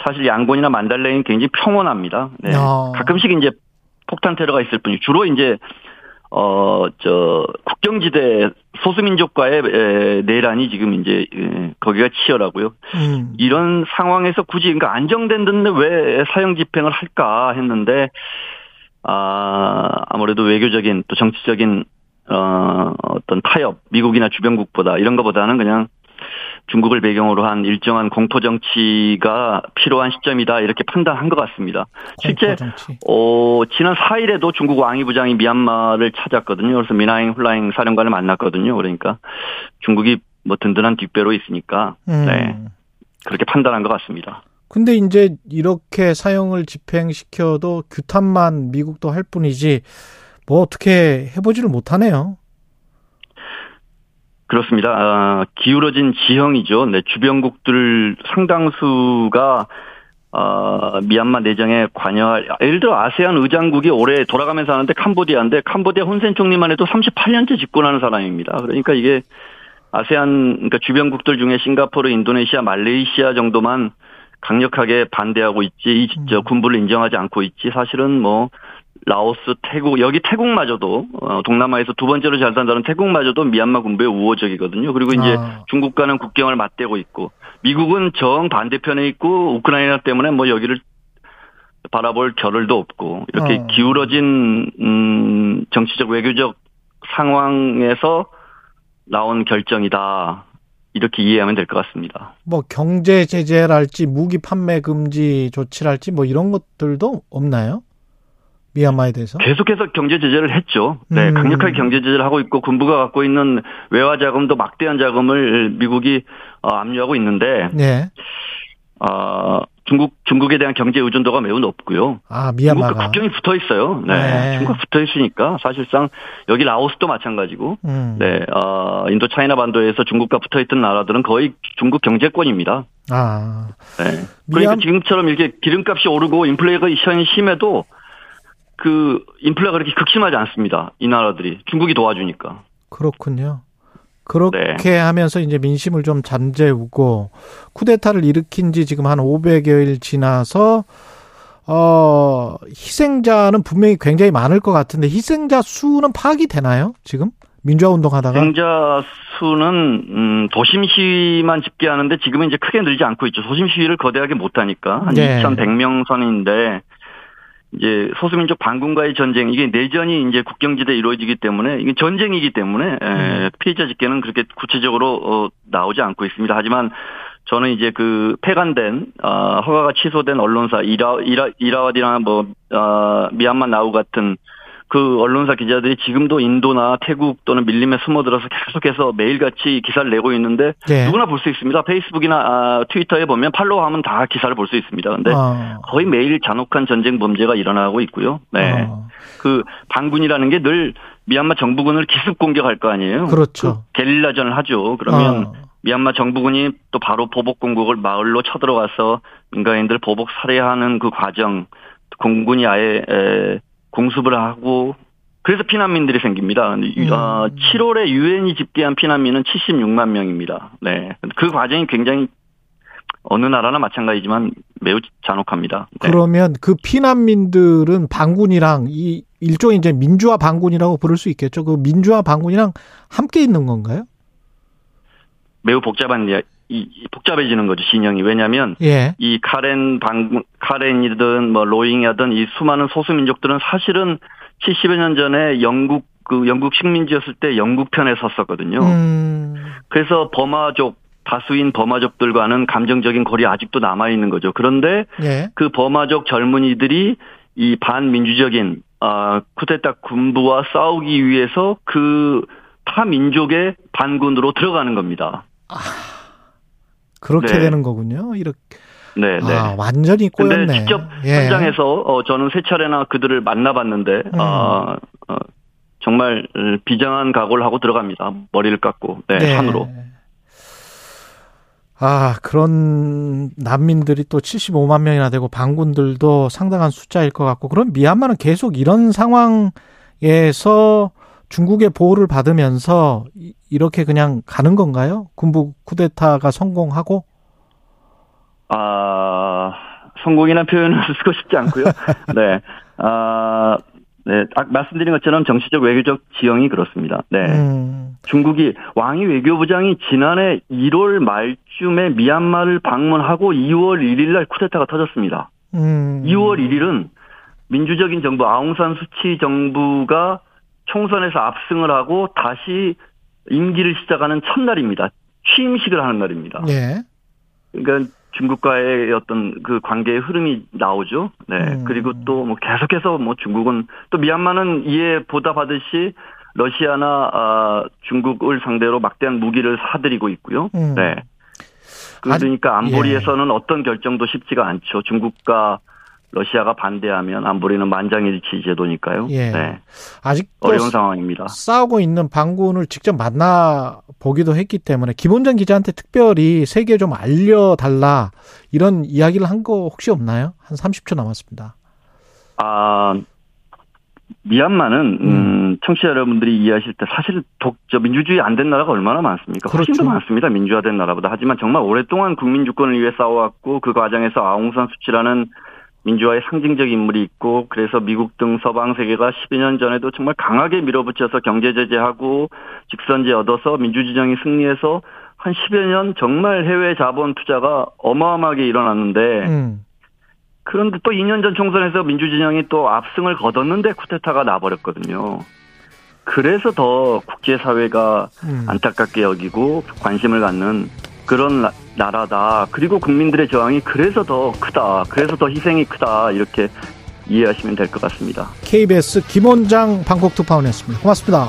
사실 양곤이나 만달레이는 굉장히 평온합니다. 네. 어. 가끔씩 이제 폭탄 테러가 있을 뿐이 주로 이제 어 저 국경지대 소수민족과의 에, 내란이 지금 이제 에, 거기가 치열하고요. 음. 이런 상황에서 굳이 그러니까 안정된 데왜 사형 집행을 할까 했는데 아 아무래도 외교적인 또 정치적인 어 어떤 타협 미국이나 주변국보다 이런 것보다는 그냥 중국을 배경으로 한 일정한 공포 정치가 필요한 시점이다 이렇게 판단한 것 같습니다. 실제 어 지난 4일에도 중국 왕이 부장이 미얀마를 찾았거든요. 그래서 미나잉 훌라잉 사령관을 만났거든요. 그러니까 중국이 뭐 든든한 뒷배로 있으니까 음. 네 그렇게 판단한 것 같습니다. 근데 이제 이렇게 사형을 집행시켜도 규탄만 미국도 할 뿐이지 뭐 어떻게 해보지를 못하네요. 그렇습니다. 아, 기울어진 지형이죠. 네, 주변국들 상당수가 어, 미얀마 내정에 관여할 예를 들어 아세안 의장국이 올해 돌아가면서 하는데 캄보디아인데 캄보디아 혼센 총리만 해도 38년째 집권하는 사람입니다. 그러니까 이게 아세안 그러니까 주변국들 중에 싱가포르, 인도네시아, 말레이시아 정도만 강력하게 반대하고 있지, 이, 저, 군부를 인정하지 않고 있지, 사실은 뭐, 라오스, 태국, 여기 태국마저도, 어, 동남아에서 두 번째로 잘 산다는 태국마저도 미얀마 군부에 우호적이거든요. 그리고 이제 아. 중국과는 국경을 맞대고 있고, 미국은 정 반대편에 있고, 우크라이나 때문에 뭐 여기를 바라볼 겨를도 없고, 이렇게 어. 기울어진, 음, 정치적, 외교적 상황에서 나온 결정이다. 이렇게 이해하면 될 것 같습니다. 뭐 경제 제재랄지 무기 판매 금지 조치랄지 뭐 이런 것들도 없나요? 미얀마에 대해서? 계속해서 경제 제재를 했죠. 네, 음. 강력하게 경제 제재를 하고 있고 군부가 갖고 있는 외화 자금도 막대한 자금을 미국이 어, 압류하고 있는데 네. 어, 중국 중국에 대한 경제 의존도가 매우 높고요. 아, 미얀마가. 국경이 붙어 있어요. 네. 네. 중국 붙어 있으니까 사실상 여기 라오스도 마찬가지고 음. 네, 어, 인도 차이나 반도에서 중국과 붙어 있던 나라들은 거의 중국 경제권입니다. 아. 네. 그러니까 미얀- 지금처럼 이렇게 기름값이 오르고 인플레이션이 심해도 그 인플레가 그렇게 극심하지 않습니다. 이 나라들이 중국이 도와주니까. 그렇군요. 그렇게 네. 하면서 이제 민심을 좀 잠재우고 쿠데타를 일으킨 지 지금 한 500여일 지나서 어 희생자는 분명히 굉장히 많을 것 같은데 희생자 수는 파악이 되나요? 지금 민주화 운동하다가 생자 수는 음, 도심 시위만 집계하는데 지금은 이제 크게 늘지 않고 있죠. 도심 시위를 거대하게 못 하니까 한 네. 2,100명 선인데 이제 소수민족 반군과의 전쟁 이게 내전이 이제 국경지대 에 이루어지기 때문에 이게 전쟁이기 때문에 에, 피해자 집계는 그렇게 구체적으로 어, 나오지 않고 있습니다. 하지만 저는 이제 그 폐간된 어, 허가가 취소된 언론사 이라 이라 이라와디나 뭐 어, 미얀마 나우 같은 그 언론사 기자들이 지금도 인도나 태국 또는 밀림에 숨어들어서 계속해서 매일같이 기사를 내고 있는데 네. 누구나 볼 수 있습니다. 페이스북이나 아, 트위터에 보면 팔로우하면 다 기사를 볼 수 있습니다. 근데 아. 거의 매일 잔혹한 전쟁 범죄가 일어나고 있고요. 네. 어. 그 반군이라는 게 늘 미얀마 정부군을 기습 공격할 거 아니에요. 그렇죠. 그 게릴라전을 하죠. 그러면 어. 미얀마 정부군이 또 바로 보복 공격을 마을로 쳐들어가서 민간인들 보복 살해하는 그 과정, 공군이 아예 에, 공습을 하고 그래서 피난민들이 생깁니다. 음. 어, 7월에 유엔이 집계한 피난민은 76만 명입니다. 네, 그 과정이 굉장히 어느 나라나 마찬가지지만 매우 잔혹합니다. 네. 그러면 그 피난민들은 반군이랑 이 일종의 이제 민주화 반군이라고 부를 수 있겠죠. 그 민주화 반군이랑 함께 있는 건가요? 매우 복잡한 이, 이 복잡해지는 거죠 진영이 왜냐하면 예. 이 카렌 방 카렌이든 뭐 로잉야든 이 수많은 소수 민족들은 사실은 70여 년 전에 영국 그 영국 식민지였을 때 영국 편에 섰었거든요. 음. 그래서 버마족 다수인 버마족들과는 감정적인 거리 아직도 남아 있는 거죠. 그런데 예. 그 버마족 젊은이들이 이 반민주적인 아 쿠데타 군부와 싸우기 위해서 그 타민족의 반군으로 들어가는 겁니다. 그렇게 네. 되는 거군요. 이렇게 네, 네. 아, 완전히 꼬였네. 근데 직접 예. 현장에서 어, 저는 세 차례나 그들을 만나봤는데 음. 어, 어, 정말 비장한 각오를 하고 들어갑니다. 머리를 깎고 네, 네. 산으로. 아, 그런 난민들이 또 75만 명이나 되고 반군들도 상당한 숫자일 것 같고 그럼 미얀마는 계속 이런 상황에서 중국의 보호를 받으면서 이- 이렇게 그냥 가는 건가요? 군부 쿠데타가 성공하고? 아 성공이라는 표현을 쓰고 싶지 않고요. 네, 아, 네, 아, 말씀드린 것처럼 정치적 외교적 지형이 그렇습니다. 네. 음, 중국이 왕이 외교부장이 지난해 1월 말쯤에 미얀마를 방문하고 2월 1일 날 쿠데타가 터졌습니다. 음. 2월 1일은 민주적인 정부 아웅산 수치 정부가 총선에서 압승을 하고 다시 임기를 시작하는 첫날입니다. 취임식을 하는 날입니다. 예. 그러니까 중국과의 어떤 그 관계의 흐름이 나오죠. 네. 음. 그리고 또 뭐 계속해서 뭐 중국은 또 미얀마는 이에 보답하듯이 러시아나 아, 중국을 상대로 막대한 무기를 사들이고 있고요. 음. 네. 그러니까 아니, 안보리에서는 어떤 결정도 쉽지가 않죠. 중국과 러시아가 반대하면 안보리는 만장일치 제도니까요. 예. 네. 아직도 어려운 상황입니다. 싸우고 있는 반군을 직접 만나 보기도 했기 때문에 김원정 기자한테 특별히 세계 좀 알려달라 이런 이야기를 한 거 혹시 없나요? 한 30초 남았습니다. 아, 미얀마는 음, 청취자 여러분들이 이해하실 때 사실 독, 저 민주주의 안 된 나라가 얼마나 많습니까? 훨씬 더 그렇죠. 많습니다. 민주화된 나라보다. 하지만 정말 오랫동안 국민 주권을 위해 싸워왔고 그 과정에서 아웅산 수치라는 민주화의 상징적 인물이 있고 그래서 미국 등 서방 세계가 12년 년 전에도 정말 강하게 밀어붙여서 경제 제재하고 직선제 얻어서 민주주정이 승리해서 한 10여 년 정말 해외 자본 투자가 어마어마하게 일어났는데 음. 그런데 또 2년 전 총선에서 민주진영이 또 압승을 거뒀는데 쿠데타가 나버렸거든요. 그래서 더 국제사회가 음. 안타깝게 여기고 관심을 갖는 그런 나- 나라다. 그리고 국민들의 저항이 그래서 더 크다. 그래서 더 희생이 크다. 이렇게 이해하시면 될 것 같습니다. KBS 김원장 방콕 특파원이었습니다. 고맙습니다.